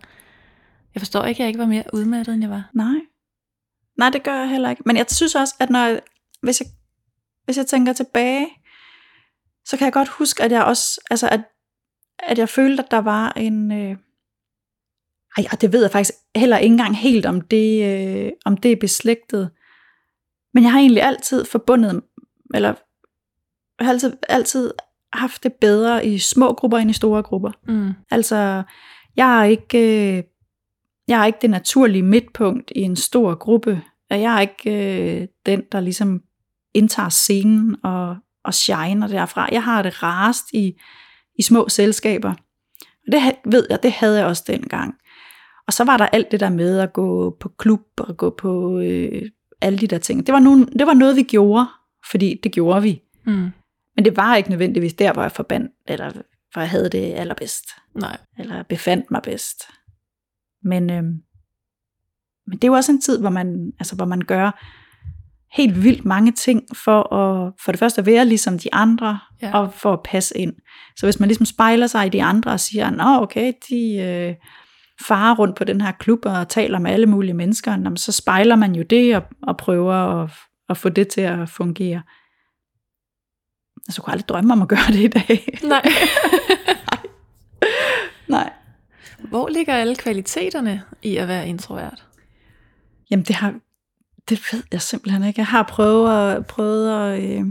Jeg forstår ikke, at jeg ikke var mere udmattet, end jeg var. Nej. Nej, det gør jeg heller ikke. Men jeg synes også, at når, jeg- hvis, jeg, hvis jeg tænker tilbage, så kan jeg godt huske, at jeg også, altså at, at jeg følte, at der var en, øh, ej, og det ved jeg faktisk heller ikke engang helt, om det, øh, om det er beslægtet. Men jeg har egentlig altid forbundet, eller jeg har altid, altid haft det bedre i små grupper end i store grupper. Mm. Altså, jeg er ikke, øh, jeg er ikke det naturlige midtpunkt i en stor gruppe. Og Jeg er ikke øh, den, der ligesom indtager scenen og, og shiner derfra. Jeg har det rarest i, i små selskaber. Og det ved jeg, det havde jeg også dengang. Og så var der alt det der med at gå på klub og gå på øh, alle de der ting. Det var, nogen, det var noget, vi gjorde, fordi det gjorde vi. Mm. Men det var ikke nødvendigvis der, hvor jeg forbandt, eller hvor jeg havde det allerbedst Nej. eller befandt mig bedst. Men, øhm, men det er jo også en tid, hvor man, altså, hvor man gør, helt vildt mange ting for at for det første at være ligesom de andre, Ja. og for at passe ind. Så hvis man ligesom spejler sig i de andre og siger, nå okay, de øh, farer rundt på den her klub og taler med alle mulige mennesker, jamen, så spejler man jo det og, og prøver at, at få det til at fungere. Altså, jeg kunne aldrig drømme om at gøre det i dag. (laughs) Nej. (laughs) Nej. Hvor ligger alle kvaliteterne i at være introvert? Jamen, det har, det ved jeg simpelthen ikke. Jeg har prøvet at, prøvet at, øh,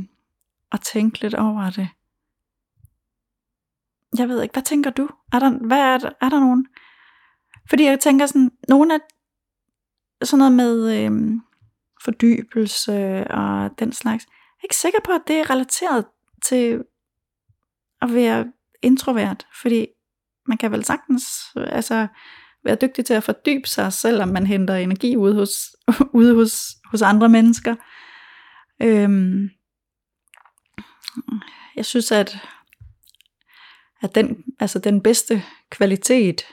at tænke lidt over det. Jeg ved ikke, hvad tænker du? Er der, hvad er, der, er der nogen? Fordi jeg tænker sådan, nogle af sådan noget med øh, fordybelse og den slags, jeg er ikke sikker på, at det er relateret til at være introvert, fordi man kan vel sagtens altså, være dygtig til at fordybe sig, selvom man henter energi ude hos, (laughs) ude hos, hos andre mennesker. Øhm, jeg synes, at, at den, altså den bedste kvalitet,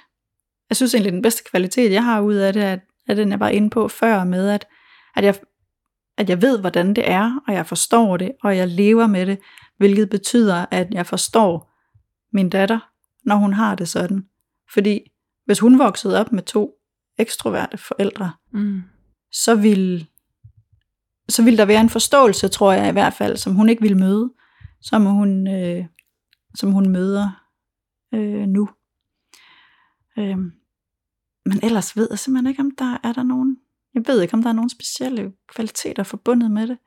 jeg synes egentlig, den bedste kvalitet, jeg har ud af det, er, er den, jeg var inde på før med, at, at, jeg, at jeg ved, hvordan det er, og jeg forstår det, og jeg lever med det, hvilket betyder, at jeg forstår min datter, når hun har det sådan. Fordi hvis hun voksede op med to ekstroverte forældre, Mm. så vil så vil der være en forståelse, tror jeg i hvert fald, som hun ikke vil møde, som hun, øh, som hun møder øh, nu. Øh, men ellers ved jeg simpelthen ikke, om der er der nogen, jeg ved ikke, om der er nogen specielle kvaliteter forbundet med det.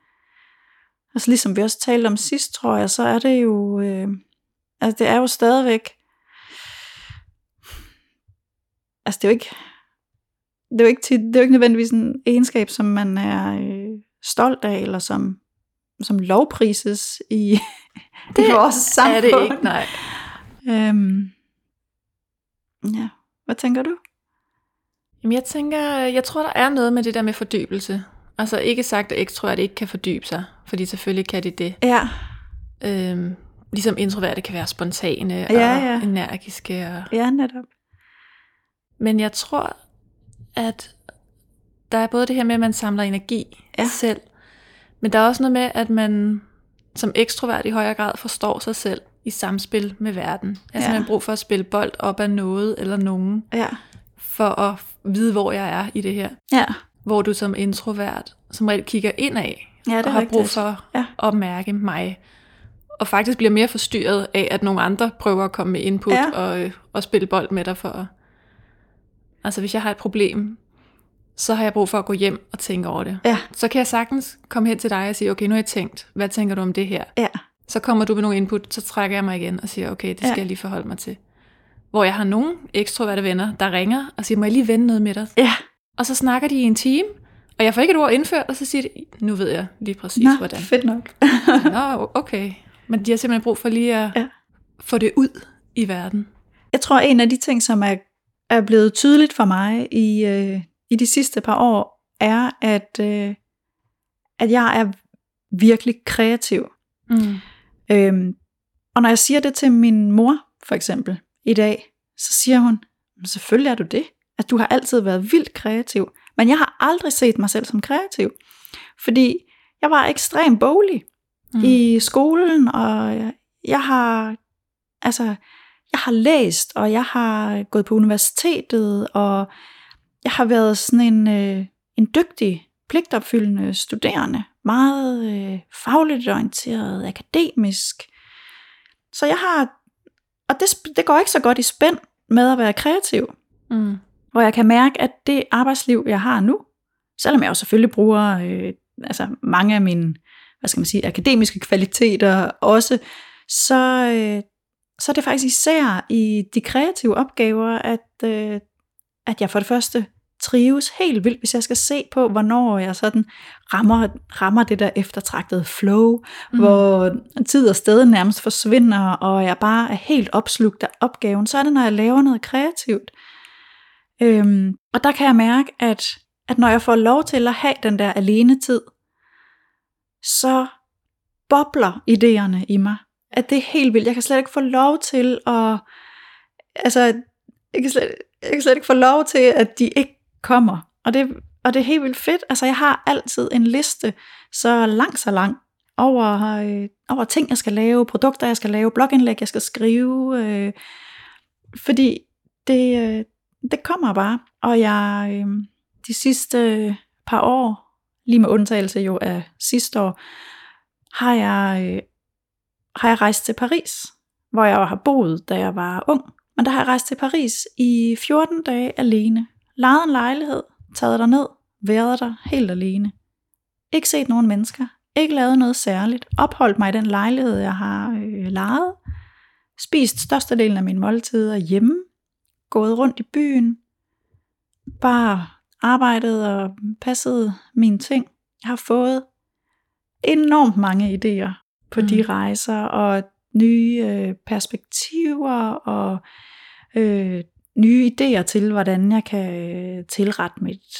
Altså ligesom vi også talte om sidst, tror jeg, så er det jo, øh, altså det er jo stadigvæk, altså det er jo ikke, det er jo ikke, tit, det er jo ikke nødvendigvis en egenskab, som man er øh, stolt af, eller som, som lovprises i, (laughs) Det i vores samfund. Er det ikke? Nej. Øhm, ja, hvad tænker du? Jamen jeg tænker, jeg tror, der er noget med det der med fordybelse. Altså ikke sagt, at ekstroverte ikke kan fordybe sig, fordi selvfølgelig kan de det. Ja, Øhm, ligesom introverte kan være spontane og Ja, ja. energiske. Og... ja netop. Men jeg tror, at der er både det her med, at man samler energi Ja. selv, men der er også noget med, at man som ekstrovert i højere grad forstår sig selv i samspil med verden. Har Ja. simpelthen brug for at spille bold op af noget eller nogen, Ja, for at vide, hvor jeg er i det her. ja, Hvor du som introvert som regel kigger indad, ja det og har rigtigt. brug for Ja. at mærke mig. Og faktisk bliver mere forstyrret af, at nogle andre prøver at komme med input Ja. og, øh, og spille bold med dig for at... Altså hvis jeg har et problem, så har jeg brug for at gå hjem og tænke over det. Ja, Så kan jeg sagtens komme hen til dig og sige, okay, nu har jeg tænkt, hvad tænker du om det her? ja, Så kommer du med nogle input, så trækker jeg mig igen og siger, okay, det skal Ja. jeg lige forholde mig til. Hvor jeg har nogle ekstroverte venner, der ringer og siger, må jeg lige vende noget med dig? ja. Og så snakker de i en time, og jeg får ikke et ord indført, og så siger de, nu ved jeg lige præcis, Nå, hvordan. fedt nok. (laughs) Nå, okay. Men de har simpelthen brug for lige at Ja. få det ud i verden. Jeg tror, en af de ting, som er, er blevet tydeligt for mig i, øh, i de sidste par år, er, at, øh, at jeg er virkelig kreativ. Mm. Øhm, og når jeg siger det til min mor, for eksempel, i dag, så siger hun, "Men selvfølgelig er du det. At du har altid været vildt kreativ. Men jeg har aldrig set mig selv som kreativ. Fordi jeg var ekstremt boglig Mm. mm. i skolen, og jeg har, altså, jeg har læst, og jeg har gået på universitetet, og jeg har været sådan en, øh, en dygtig, pligtopfyldende studerende. Meget øh, fagligt orienteret, akademisk. Så jeg har, og det, det går ikke så godt i spænd med at være kreativ Mm. hvor jeg kan mærke, at det arbejdsliv, jeg har nu, selvom jeg jo selvfølgelig bruger øh, altså mange af mine, hvad skal man sige, akademiske kvaliteter også, så, øh, så er det faktisk især i de kreative opgaver, at, øh, at jeg for det første trives helt vildt, hvis jeg skal se på, hvornår jeg sådan rammer, rammer det der eftertragtede flow, mm. hvor tid og sted nærmest forsvinder, og jeg bare er helt opslugt af opgaven, så er det, når jeg laver noget kreativt. Øhm, og der kan jeg mærke, at, at når jeg får lov til at have den der alene tid, så bobler idéerne i mig. At det er helt vildt. Jeg kan slet ikke få lov til at... Altså, jeg kan slet, jeg kan slet ikke få lov til, at de ikke kommer. Og det, og det er helt vildt fedt. Altså, jeg har altid en liste, så lang, så lang, over, øh, over ting, jeg skal lave, produkter, jeg skal lave, blogindlæg, jeg skal skrive. Øh, fordi det, øh, det kommer bare. Og jeg øh, de sidste par år, lige med undtagelse jo af sidste år, har jeg, øh, har jeg rejst til Paris, hvor jeg har boet, da jeg var ung. Men der har jeg rejst til Paris i 14 dage alene. Lejet en lejlighed, taget der ned, været der helt alene. Ikke set nogen mennesker, ikke lavet noget særligt, opholdt mig i den lejlighed, jeg har øh, lejet, spist størstedelen af mine måltider hjemme, gået rundt i byen, bare arbejdet og passet mine ting. Jeg har fået enormt mange idéer på mm. de rejser, og nye øh, perspektiver, og øh, nye idéer til, hvordan jeg kan øh, tilrette mit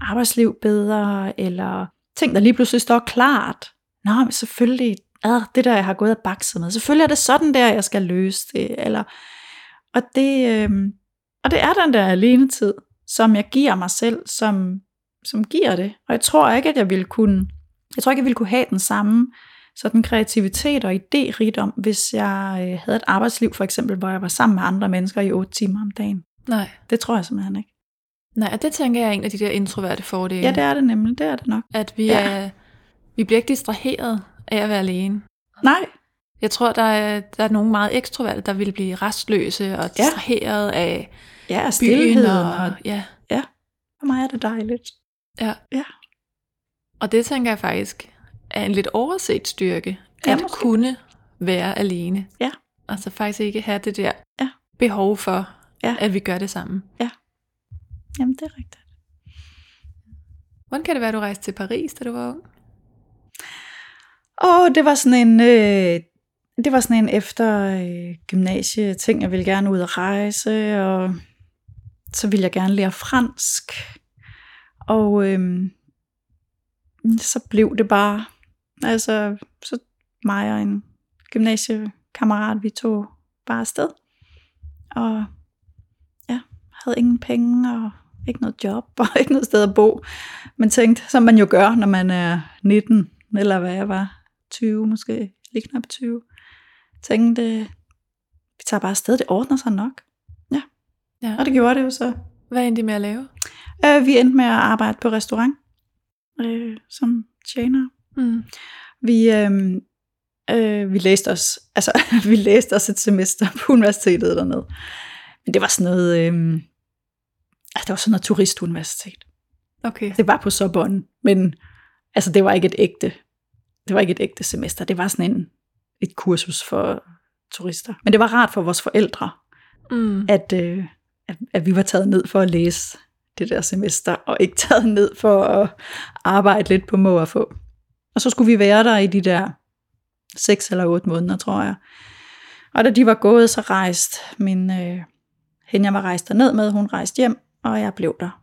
arbejdsliv bedre, eller ting, der lige pludselig står klart. Nå, men selvfølgelig, ad, det der, jeg har gået og bakset med, selvfølgelig er det sådan der, jeg skal løse det, eller, og det, øh, og det er den der alene tid, som jeg giver mig selv, som, som giver det. Og jeg tror ikke, at jeg ville kunne, jeg tror ikke, jeg ville kunne have den samme sådan kreativitet og idérigdom, hvis jeg øh, havde et arbejdsliv for eksempel, hvor jeg var sammen med andre mennesker i otte timer om dagen. Nej. Det tror jeg simpelthen ikke. Nej, og det tænker jeg er en af de der introverte fordele. Ja, det er det nemlig. Det er det nok. At vi, Ja. er, vi bliver ikke distraheret af at være alene. Nej, Jeg tror, der er, der er nogle meget ekstroverte, der vil blive restløse og distraheret af ja, byen. stillheden. Og, Og, ja, for mig er det dejligt. ja. Ja. Og det tænker jeg faktisk er en lidt overset styrke. Ja, At måske. kunne være alene. Ja. Altså faktisk ikke have det der Ja. behov for, Ja. at vi gør det sammen. Jamen, det er rigtigt. Hvordan kan det være, at du rejste til Paris, da du var ung? Og det var sådan en, øh, det var sådan en efter øh, gymnasie ting, jeg ville gerne ud og rejse, og så ville jeg gerne lære fransk. Og øh, så blev det bare, altså, så mig og en gymnasiekammerat, vi tog bare afsted. Og ja, havde ingen penge og ikke noget job (laughs) og ikke noget sted at bo. Men tænkte, som man jo gør, når man er 19, eller hvad jeg var, 20 måske, lige knap 20. Tænkte, vi tager bare afsted, det ordner sig nok. Ja. Og det gjorde det jo så. Hvad endte I med at lave? Øh, vi endte med at arbejde på restaurant øh, som tjener. Mm. Vi, øh, øh, vi læste os, (laughs) altså vi læste os et semester på universitetet dernede. Men det var sådan noget, øh, altså, det var sådan noget turistuniversitet. Okay. Det var på Sorbonne, men altså det var ikke et ægte, det var ikke et ægte semester. Det var sådan en, et kursus for turister. Men det var rart for vores forældre, Mm. at, øh, at, at vi var taget ned for at læse det der semester, og ikke taget ned for at arbejde lidt på må og få. Og så skulle vi være der i de der seks eller otte måneder, tror jeg. Og da de var gået, så rejste min, øh, hende jeg var rejst derned med, hun rejste hjem, og jeg blev der.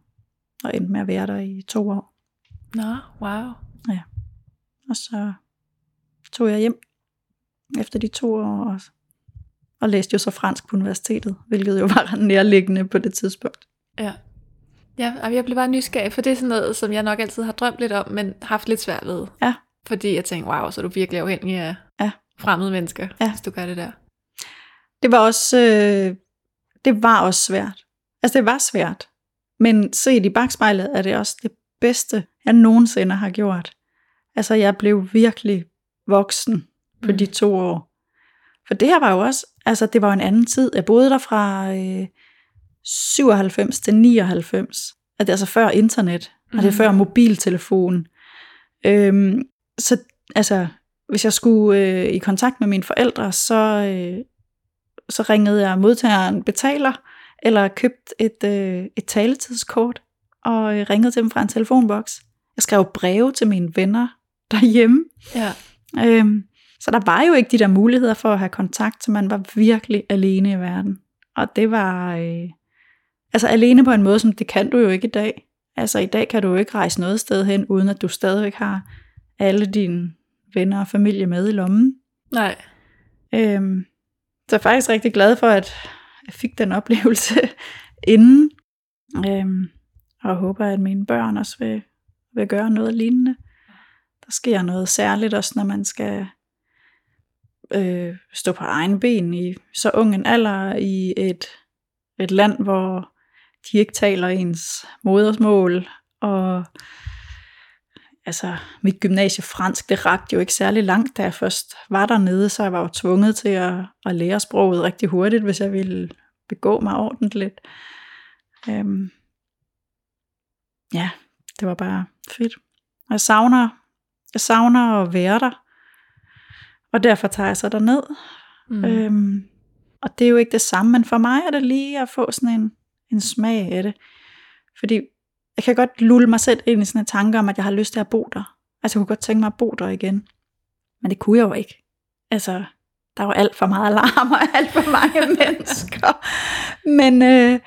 Og endte med at være der i to år. Nå, wow. Og så tog jeg hjem efter de to år, og, og læste jo så fransk på universitetet, hvilket jo var (laughs) nærliggende på det tidspunkt. Ja. Ja, jeg blev bare nysgerrig, for det er sådan noget, som jeg nok altid har drømt lidt om, men haft lidt svært ved. Ja. Fordi jeg tænkte, wow, så er du virkelig afhængig af Ja. fremmede mennesker, Ja. hvis du gør det der. Det var også, øh, det var også svært. Altså det var svært. Men set i bagspejlet er det også det bedste, jeg nogensinde har gjort. Altså jeg blev virkelig voksen på Mm. de to år. For det her var jo også, altså det var en anden tid. Jeg boede der fra øh, 97 til 99. Altså det er altså før internet, og det er Mhm. før mobiltelefon. Øhm, så altså, hvis jeg skulle øh, i kontakt med mine forældre, så, øh, så ringede jeg modtageren betaler, eller købte et, øh, et taletidskort, og øh, ringede til dem fra en telefonboks. Jeg skrev breve til mine venner derhjemme. Ja. Øhm, så der var jo ikke de der muligheder for at have kontakt, så man var virkelig alene i verden. Og det var, øh, altså alene på en måde, som det kan du jo ikke i dag. Altså i dag kan du jo ikke rejse noget sted hen, uden at du stadigvæk har alle dine venner og familie med i lommen. Nej. Øhm, så jeg er faktisk rigtig glad for, at jeg fik den oplevelse (laughs) inden. Øhm, og håber, at mine børn også vil, vil gøre noget lignende. Der sker noget særligt også, når man skal øh, stå på egen ben i så ung en alder i et, et land, hvor de ikke taler ens modersmål, og altså mit gymnasie fransk, det rakte jo ikke særlig langt, da jeg først var dernede, så jeg var jo tvunget til at, at lære sproget rigtig hurtigt, hvis jeg ville begå mig ordentligt. Øhm, ja, det var bare fedt. Og jeg savner, jeg savner at være der, og derfor tager jeg så derned. Mm. Øhm, og det er jo ikke det samme, men for mig er det lige at få sådan en, en smag af det. Fordi jeg kan godt lulle mig selv ind i sådan en tanke om, at jeg har lyst til at bo der. Altså jeg kunne godt tænke mig at bo der igen. Men det kunne jeg jo ikke. Altså, der var alt for meget alarm og alt for mange (laughs) mennesker. Men, øh,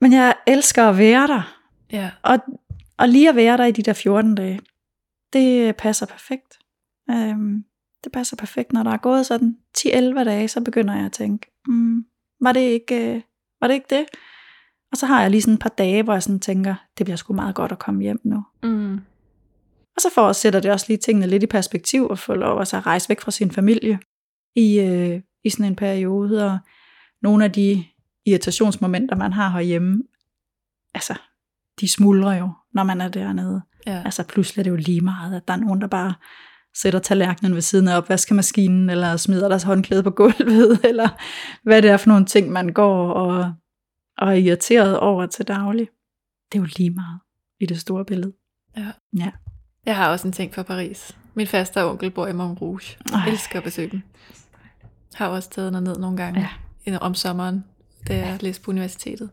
men jeg elsker at være der. Ja. Og, og lige at være der i de der 14 dage, det passer perfekt. Øhm, det passer perfekt, når der er gået sådan 10-11 dage, så begynder jeg at tænke, mm, var, det ikke, øh, var det ikke det? Og så har jeg lige sådan et par dage, hvor jeg sådan tænker, det bliver sgu meget godt at komme hjem nu. Mm. Og så får sætter det også lige tingene lidt i perspektiv, og få lov at rejse væk fra sin familie i, øh, i sådan en periode. Og nogle af de irritationsmomenter, man har herhjemme, altså, de smuldrer jo, når man er dernede. Ja. Altså pludselig er det jo lige meget, at der er nogen, der bare sætter tallerkenen ved siden af opvaskemaskinen, eller smider deres håndklæde på gulvet, (laughs) eller hvad det er for nogle ting, man går og, og er irriteret over til daglig. Det er jo lige meget i det store billede. Ja. Ja. Jeg har også en ting for Paris. Min faste onkel bor i Montrouge. Jeg elsker at besøge den. Har også taget ned nogle gange ja. om sommeren, da jeg læste på universitetet.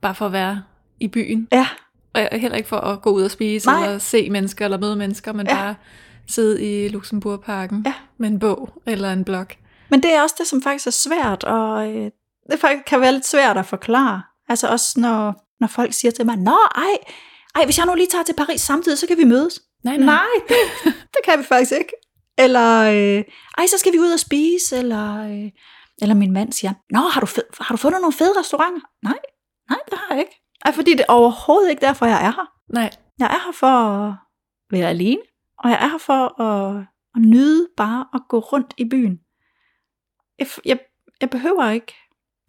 Bare for at være i byen. Ja, Og heller ikke for at gå ud og spise, Nej. eller se mennesker, eller møde mennesker, men Ja. bare sidde i Luxembourgparken Ja. med en bog eller en blog. Men det er også det, som faktisk er svært, og øh, det faktisk kan være lidt svært at forklare. Altså også når, når folk siger til mig, Nå, ej, ej, hvis jeg nu lige tager til Paris samtidig, så kan vi mødes. Nej, Nej, det, (laughs) det kan vi faktisk ikke. Eller, øh, ej, så skal vi ud og spise, eller, øh, eller min mand siger, Nå, har du, fed, har du fundet nogle fede restauranter? Nej, nej, det har jeg ikke. Ej, fordi det er overhovedet ikke derfor, jeg er her. Nej. Jeg er her for at være alene, og jeg er her for at, at nyde bare at gå rundt i byen. Jeg, jeg, jeg behøver ikke.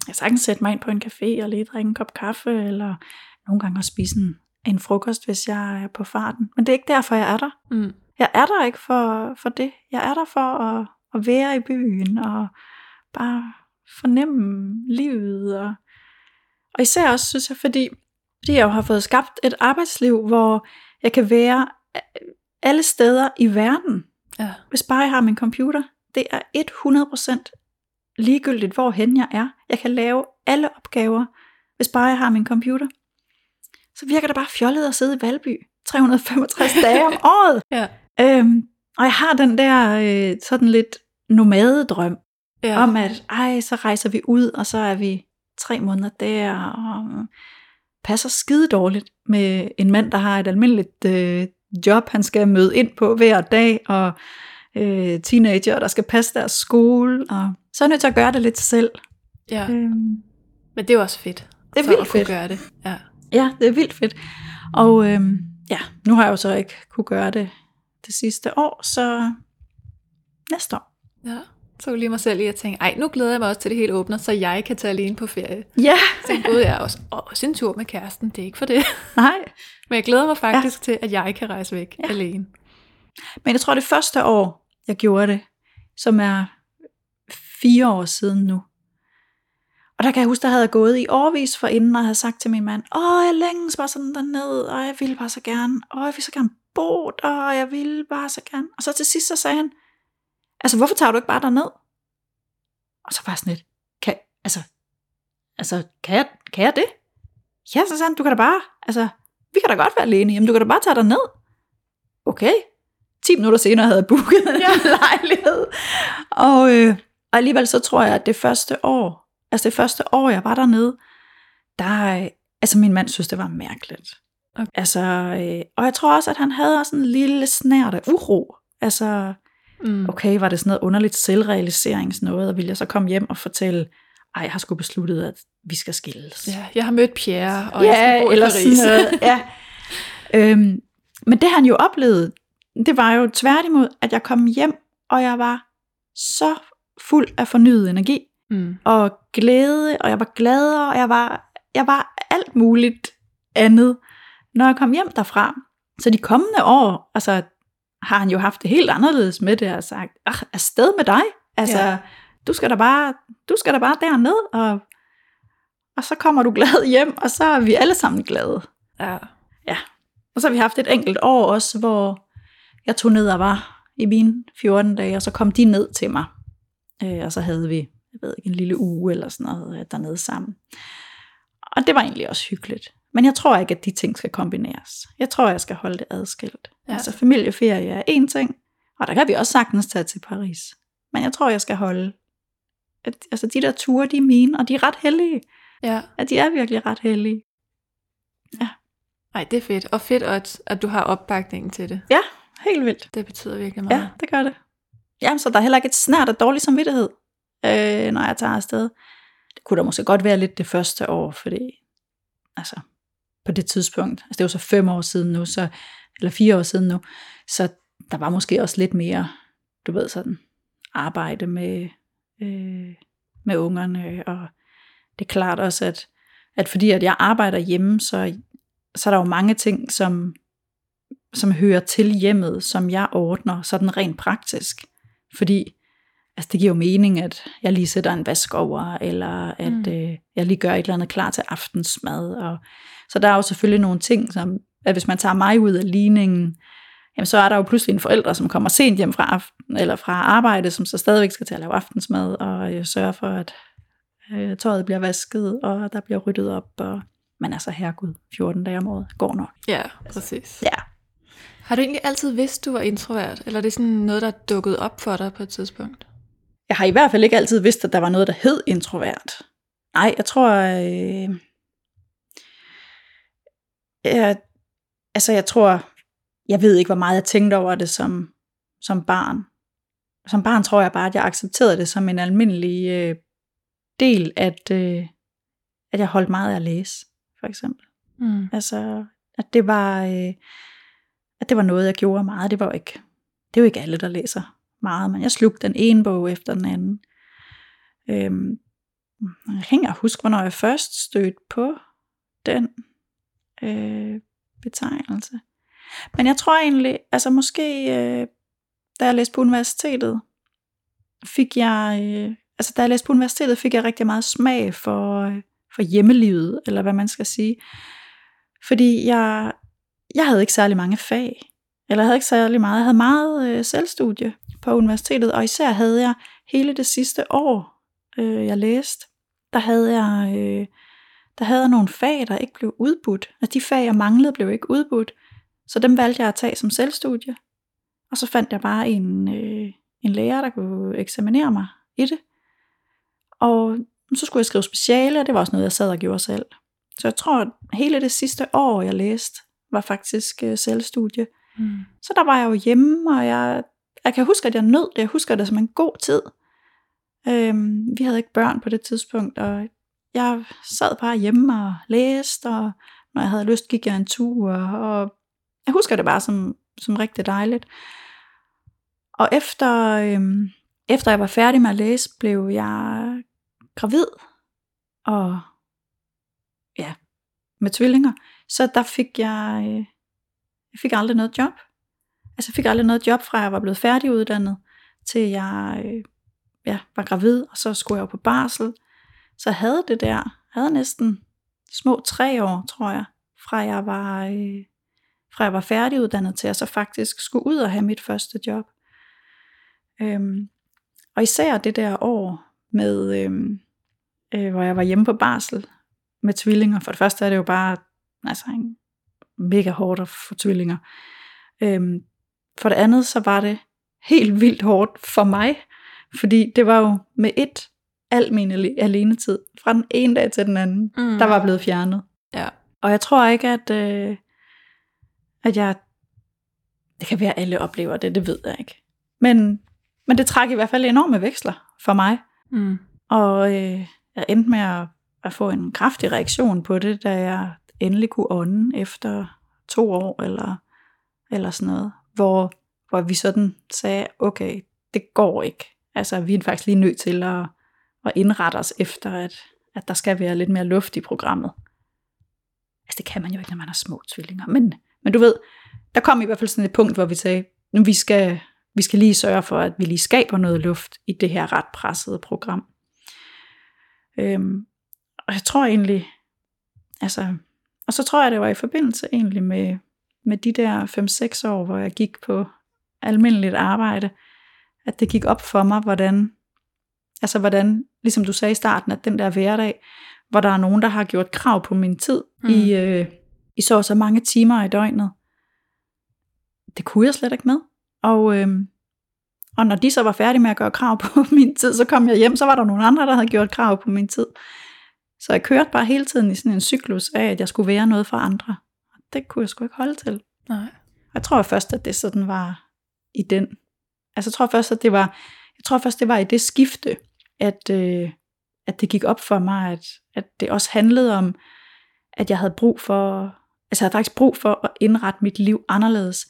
Jeg sagtens sætte mig ind på en café og lige drikke en kop kaffe, eller nogle gange også spise en, en frokost, hvis jeg er på farten. Men det er ikke derfor, jeg er der. Mm. Jeg er der ikke for, for det. Jeg er der for at, at være i byen og bare fornemme livet. Og, og især også, synes jeg, fordi, fordi jeg jo har fået skabt et arbejdsliv, hvor jeg kan være alle steder i verden, Ja. hvis bare jeg har min computer. Det er 100% ligegyldigt, hvorhen jeg er. Jeg kan lave alle opgaver, hvis bare jeg har min computer. Så virker det bare fjollet at sidde i Valby 365 (laughs) dage om året. Ja. Øhm, og jeg har den der øh, sådan lidt nomadedrøm Ja. om, at ej, så rejser vi ud, og så er vi tre måneder der, og passer skide dårligt med en mand, der har et almindeligt øh, job, han skal møde ind på hver dag, og øh, teenager, der skal passe deres skole, og så er jeg nødt til at gøre det lidt selv. ja. Øhm, Men det er også fedt. Det er vildt at kunne fedt. gøre det. Ja. ja, det er vildt fedt. Og øhm, ja, nu har jeg jo så ikke kunne gøre det det sidste år, så næste år. ja. Så lige mig selv i at tænke, ej, nu glæder jeg mig også til det hele åbner, så jeg kan tage alene på ferie. Ja, Så gud, jeg også, også en tur med kæresten, det er ikke for det. nej. Men jeg glæder mig faktisk ja. til, at jeg kan rejse væk ja. alene. Men jeg tror, det første år, jeg gjorde det, som er fire år siden nu. Og der kan jeg huske, der havde jeg gået i årvis for inden, og havde sagt til min mand, åh, jeg længes bare sådan derned, og jeg ville bare så gerne, åh, jeg vil så gerne bo der, og jeg ville bare så gerne. Og så til sidst, så sagde han, altså, hvorfor tager du ikke bare derned? Og så var jeg sådan lidt, kan, altså, altså, kan jeg, kan jeg det? Ja, så sagde han, du kan da bare, altså, vi kan da godt være alene, jamen du kan da bare tage derned. Okay, 10 minutter senere havde jeg booket en ja. (laughs) lejlighed. Og, øh, og alligevel så tror jeg, at det første år, altså det første år, jeg var dernede, der, øh, altså min mand synes, det var mærkeligt. Okay. Altså, øh, og jeg tror også, at han havde også en lille snært af uro. Altså, Mm. okay, var det sådan noget underligt selvrealiseringsnoget, og ville jeg så komme hjem og fortælle, ej, jeg har sgu besluttet, at vi skal skilles. Ja, jeg har mødt Pierre, og ja, jeg skal bo eller Paris. sådan noget. (laughs) Ja. øhm, men det han jo oplevede, det var jo tværtimod, at jeg kom hjem, og jeg var så fuld af fornyet energi, Mm. og glæde, og jeg var gladere, og jeg var, jeg var alt muligt andet, når jeg kom hjem derfra. Så de kommende år, altså, har han jo haft det helt anderledes med det, og sagt, afsted med dig, altså, Ja. Ja. du skal da bare, du skal da bare derned, og, og så kommer du glad hjem, og så er vi alle sammen glade. Ja. Og så har vi haft et enkelt år også, hvor jeg tog ned og var i mine 14 dage, og så kom de ned til mig. Øh, og så havde vi, jeg ved ikke, en lille uge eller sådan noget øh, dernede sammen. Og det var egentlig også hyggeligt. Men jeg tror ikke, at de ting skal kombineres. Jeg tror, jeg skal holde det adskilt. Ja. Ja. Altså familieferie er en ting, og der kan vi også sagtens tage til Paris. Men jeg tror, jeg skal holde, at, altså de der ture, de er mine, og de er ret heldige. ja. Ja, de er virkelig ret heldige. Ej, det er fedt. Og fedt, at, at du har opbakningen til det. Ja, helt vildt. Det betyder virkelig meget. Ja, det gør det. Jamen, så der er heller ikke et snært af dårlig samvittighed, øh, når jeg tager afsted. Det kunne da måske godt være lidt det første år, fordi altså, på det tidspunkt, altså det jo så fem år siden nu, så, eller fire år siden nu, så der var måske også lidt mere, du ved sådan, arbejde med, øh, med ungerne, og det er klart også, at, at fordi at jeg arbejder hjemme, så, så er der jo mange ting, som, som hører til hjemmet, som jeg ordner sådan rent praktisk. Fordi altså det giver jo mening, at jeg lige sætter en vask over, eller at Mm. øh, jeg lige gør et eller andet klar til aftensmad. Og, så der er jo selvfølgelig nogle ting, som at hvis man tager mig ud af ligningen, jamen så er der jo pludselig en forælder, som kommer sent hjem fra, aften, eller fra arbejde, som så stadigvæk skal til at lave aftensmad, og øh, sørge for, at øh, tøjet bliver vasket, og der bliver ryddet op, og man er så herregud 14 dage om året, går nok. Ja, præcis. Ja. Har du egentlig altid vidst, du var introvert? Eller er det sådan noget, der er dukket op for dig på et tidspunkt? Jeg har i hvert fald ikke altid vidst, at der var noget, der hed introvert. Nej, jeg tror... Øh, jeg, altså, jeg tror... Jeg ved ikke, hvor meget jeg tænkte over det som, som barn. Som barn tror jeg bare, at jeg accepterede det som en almindelig øh, del, at, øh, at jeg holdt meget af at læse, for eksempel. Mm. Altså, at det var, øh, at det var noget, jeg gjorde meget. Det var jo ikke, det er jo ikke alle, der læser meget, men jeg slugte den ene bog efter den anden. Øhm, jeg kan ikke huske, hvornår jeg først stødte på den øh, betegnelse. Men jeg tror egentlig, altså måske, øh, da jeg læste på universitetet, fik jeg, øh, altså da jeg læste på universitetet, fik jeg rigtig meget smag for, øh, for hjemmelivet, eller hvad man skal sige. Fordi jeg, jeg havde ikke særlig mange fag, eller jeg havde ikke særlig meget. Jeg havde meget øh, selvstudie på universitetet, og især havde jeg hele det sidste år, øh, jeg læste, der havde jeg, øh, der havde jeg nogle fag, der ikke blev udbudt. Altså de fag, jeg manglede, blev ikke udbudt. Så dem valgte jeg at tage som selvstudie. Og så fandt jeg bare en, øh, en lærer, der kunne eksaminere mig i det. Og så skulle jeg skrive speciale, og det var også noget, jeg sad og gjorde selv. Så jeg tror, at hele det sidste år, jeg læste, var faktisk øh, selvstudie. Mm. Så der var jeg jo hjemme, og jeg, jeg kan huske, at jeg nød det. Jeg husker det som en god tid. Øhm, vi havde ikke børn på det tidspunkt, og jeg sad bare hjemme og læste, og når jeg havde lyst, gik jeg en tur, og jeg husker det bare som, som rigtig dejligt. Og efter, øhm, efter jeg var færdig med at læse, blev jeg gravid, og ja, med tvillinger. Så der fik jeg, øh, jeg fik aldrig noget job. Altså jeg fik aldrig noget job fra jeg var blevet færdiguddannet, til jeg øh, ja, var gravid, og så skulle jeg jo på barsel. Så jeg havde det der, jeg havde næsten små tre år, tror jeg, fra jeg var, øh, fra jeg var færdiguddannet til jeg så faktisk skulle ud og have mit første job. Øhm, og især det der år med, øhm, øh, hvor jeg var hjemme på barsel med tvillinger. For det første er det jo bare altså en mega hårdt at få tvillinger. Øhm, for det andet, så var det helt vildt hårdt for mig, fordi det var jo med et al min ale- alenetid, fra den ene dag til den anden, Mm. der var blevet fjernet. Ja. Og jeg tror ikke, at, øh, at jeg, det kan være, at alle oplever det, det ved jeg ikke. Men, men det trak i hvert fald enorme veksler for mig. Mm. Og øh, jeg endte med at, at få en kraftig reaktion på det, da jeg endelig kunne ånde efter to år eller, eller sådan noget, hvor, hvor vi sådan sagde, okay, det går ikke. Altså, vi er faktisk lige nødt til at, at indrette os efter, at, at der skal være lidt mere luft i programmet. Altså, det kan man jo ikke, når man har små tvillinger. Men, men du ved, der kom i hvert fald sådan et punkt, hvor vi sagde, nu vi skal, vi skal lige sørge for, at vi lige skaber noget luft i det her ret pressede program. Øhm, og jeg tror egentlig, altså, og så tror jeg, det var i forbindelse egentlig med, med de der 5-6 år, hvor jeg gik på almindeligt arbejde, at det gik op for mig, hvordan, altså hvordan, ligesom du sagde i starten, at den der hverdag, hvor der er nogen, der har gjort krav på min tid mm. i, øh, i så så mange timer i døgnet, det kunne jeg slet ikke med. Og, øh, og når de så var færdige med at gøre krav på (laughs) min tid, så kom jeg hjem, så var der nogle andre, der havde gjort krav på min tid. Så jeg kørte bare hele tiden i sådan en cyklus af, at jeg skulle være noget for andre. Og det kunne jeg sgu ikke holde til. Nej. Jeg tror først, at det sådan var i den. Altså jeg tror først, at det var, jeg tror først, det var i det skifte, at, øh, at det gik op for mig, at, at det også handlede om, at jeg havde brug for, altså jeg havde faktisk brug for at indrette mit liv anderledes.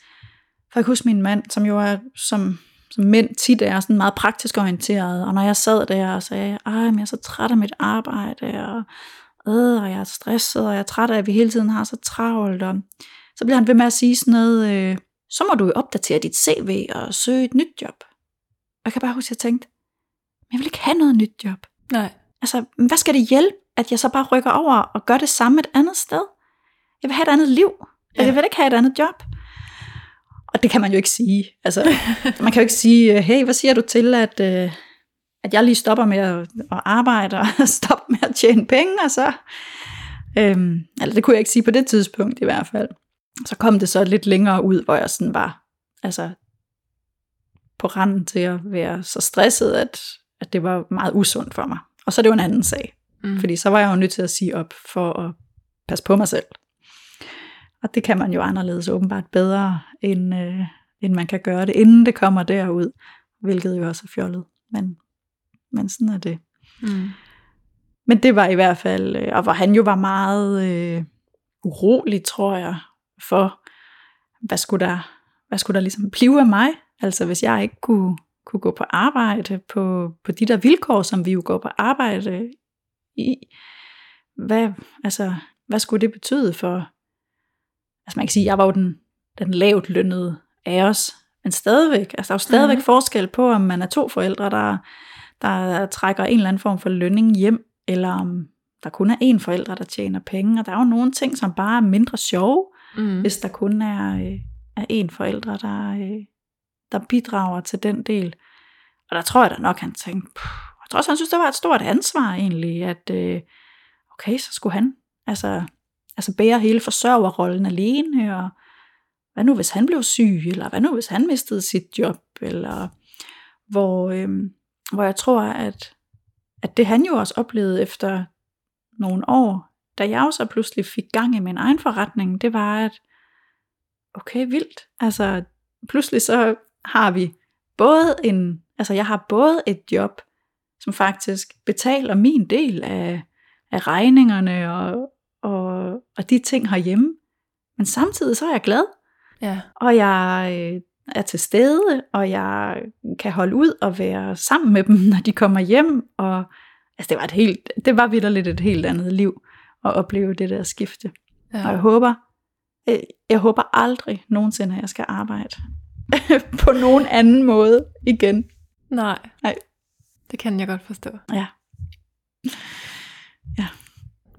For jeg kan huske min mand, som jo er, som, som mænd tit er sådan meget praktisk orienteret, og når jeg sad der og sagde, ej, men jeg er så træt af mit arbejde, og, øh, og jeg er stresset, og jeg er træt af, at vi hele tiden har så travlt, og så bliver han ved med at sige sådan noget, øh, så må du jo opdatere dit CV og søge et nyt job. Og jeg kan bare huske, at jeg tænkte, men jeg vil ikke have noget nyt job. Nej. Altså, hvad skal det hjælpe, at jeg så bare rykker over og gør det samme et andet sted? Jeg vil have et andet liv. Ja. Jeg vil ikke have et andet job. Og det kan man jo ikke sige. Altså, (laughs) man kan jo ikke sige, hey, hvad siger du til, at, øh, at jeg lige stopper med at, at arbejde og (laughs) stopper med at tjene penge, og så... Øhm, altså, det kunne jeg ikke sige på det tidspunkt i hvert fald. Så kom det så lidt længere ud, hvor jeg sådan var altså, på randen til at være så stresset, at, at det var meget usundt for mig. Og så er det jo en anden sag. Mm. Fordi så var jeg jo nødt til at sige op for at passe på mig selv. Og det kan man jo anderledes åbenbart bedre, end, øh, end man kan gøre det, inden det kommer derud. Hvilket jo også er fjollet. Men, men sådan er det. Mm. Men det var i hvert fald, øh, og hvor han jo var meget øh, urolig, tror jeg, for, hvad skulle der, hvad skulle der ligesom blive af mig? Altså hvis jeg ikke kunne, kunne gå på arbejde på, på de der vilkår, som vi jo går på arbejde i, hvad, altså, hvad skulle det betyde for, altså man kan sige, jeg var jo den, den lavt lønnede af os, men stadigvæk, altså der er jo stadigvæk mm. forskel på, om man er to forældre, der, der trækker en eller anden form for lønning hjem, eller om der kun er én forælder, der tjener penge, og der er jo nogle ting, som bare er mindre sjove, mm. hvis der kun er, øh, er én forælder, der, øh, der bidrager til den del. Og der tror jeg da nok, han tænkte, jeg tror også, han synes, det var et stort ansvar egentlig, at øh, okay, så skulle han altså, altså bære hele forsørgerrollen alene, og hvad nu hvis han blev syg, eller hvad nu hvis han mistede sit job, eller hvor, øhm, hvor jeg tror, at, at det han jo også oplevede efter nogle år, da jeg også pludselig fik gang i min egen forretning, det var, at okay, vildt. Altså, pludselig så har vi både en, altså jeg har både et job, som faktisk betaler min del af, af regningerne og, og, og de ting herhjemme, men samtidig så er jeg glad. Ja. Og jeg øh, er til stede, og jeg kan holde ud og være sammen med dem, (laughs) når de kommer hjem. Og altså, det var et helt, det var vidderligt et helt andet liv at opleve det der skifte. Ja. Og jeg håber, jeg, jeg håber aldrig nogensinde, at jeg skal arbejde (laughs) på nogen anden måde igen. Nej. Nej. Det kan jeg godt forstå. Ja. Ja.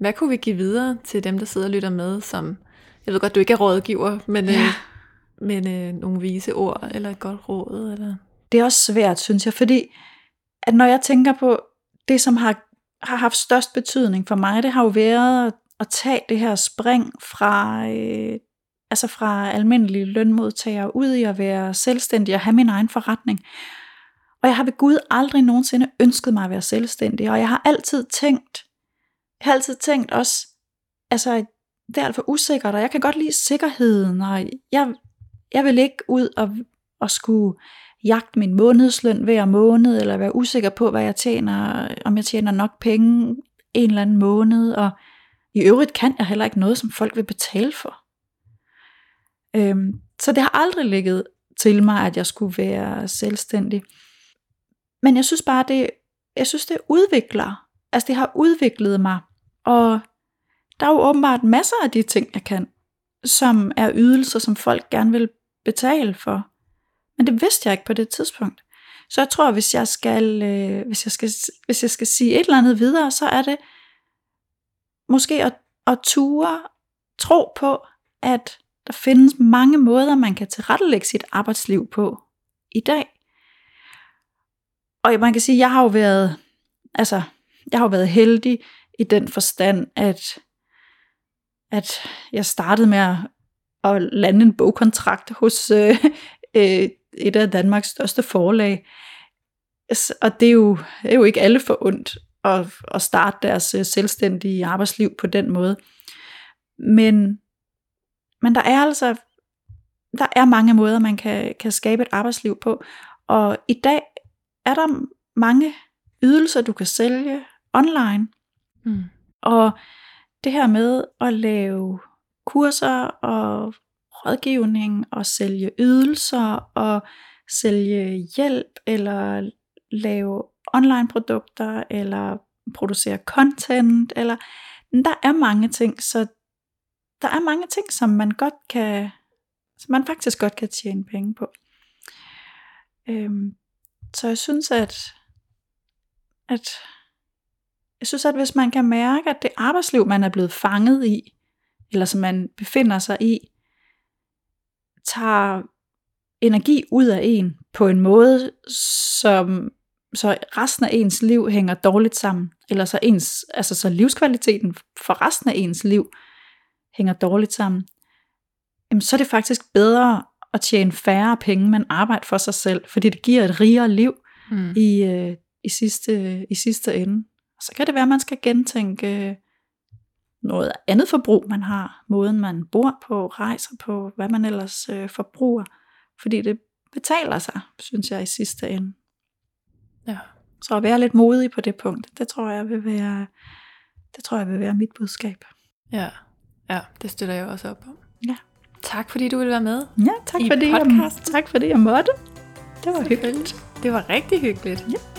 Hvad kunne vi give videre til dem, der sidder og lytter med, som, jeg ved godt, du ikke er rådgiver, men, ja. øh, men øh, nogle vise ord, eller et godt råd? Eller? Det er også svært, synes jeg, fordi at når jeg tænker på det, som har, har haft størst betydning for mig, det har jo været at tage det her spring fra, øh, altså fra almindelige lønmodtagere ud i at være selvstændig og have min egen forretning. Og jeg har ved Gud aldrig nogensinde ønsket mig at være selvstændig, og jeg har altid tænkt, jeg har altid tænkt også, altså det er alt for usikkert, og jeg kan godt lide sikkerheden, og jeg, jeg vil ikke ud og, og skulle jagte min månedsløn hver måned, eller være usikker på, hvad jeg tjener, om jeg tjener nok penge en eller anden måned, og i øvrigt kan jeg heller ikke noget, som folk vil betale for. Øhm, så det har aldrig ligget til mig, at jeg skulle være selvstændig. Men jeg synes bare, det, jeg synes, det udvikler. Altså det har udviklet mig. Og der er jo åbenbart masser af de ting, jeg kan, som er ydelser, som folk gerne vil betale for. Men det vidste jeg ikke på det tidspunkt. Så jeg tror, hvis jeg skal, øh, hvis jeg skal, hvis jeg skal sige et eller andet videre, så er det måske at, at ture, tro på, at der findes mange måder, man kan tilrettelægge sit arbejdsliv på i dag. Og man kan sige, at jeg har jo været, altså, jeg har jo været heldig i den forstand, at, at jeg startede med at, at lande en bogkontrakt hos øh, øh, et af Danmarks største forlag. Og det er jo, er jo ikke alle for ondt at, at starte deres øh, selvstændige arbejdsliv på den måde. Men, men der er altså der er mange måder, man kan, kan skabe et arbejdsliv på. Og i dag er der mange ydelser, du kan sælge online. Mm. Og det her med at lave kurser og rådgivning og sælge ydelser og sælge hjælp eller lave online produkter eller producere content eller der er mange ting så der er mange ting som man godt kan som man faktisk godt kan tjene penge på. Øhm, så jeg synes at at jeg synes at hvis man kan mærke at det arbejdsliv man er blevet fanget i eller som man befinder sig i tager energi ud af en på en måde, som så resten af ens liv hænger dårligt sammen, eller så, ens, altså så livskvaliteten for resten af ens liv hænger dårligt sammen, jamen så er det faktisk bedre at tjene færre penge, men arbejde for sig selv, fordi det giver et rigere liv mm. i, øh, i, sidste, i sidste ende. Så kan det være, at man skal gentænke noget andet forbrug, man har, måden man bor på, rejser på, hvad man ellers øh, forbruger, fordi det betaler sig, synes jeg i sidste ende. Ja. Så at være lidt modig på det punkt, det tror jeg vil være, det tror jeg vil være mit budskab. Ja, ja det støtter jeg også op om. Ja. Tak fordi du ville være med Ja, tak fordi, jeg, tak fordi jeg måtte. Det var hyggeligt. Det var rigtig hyggeligt. Ja.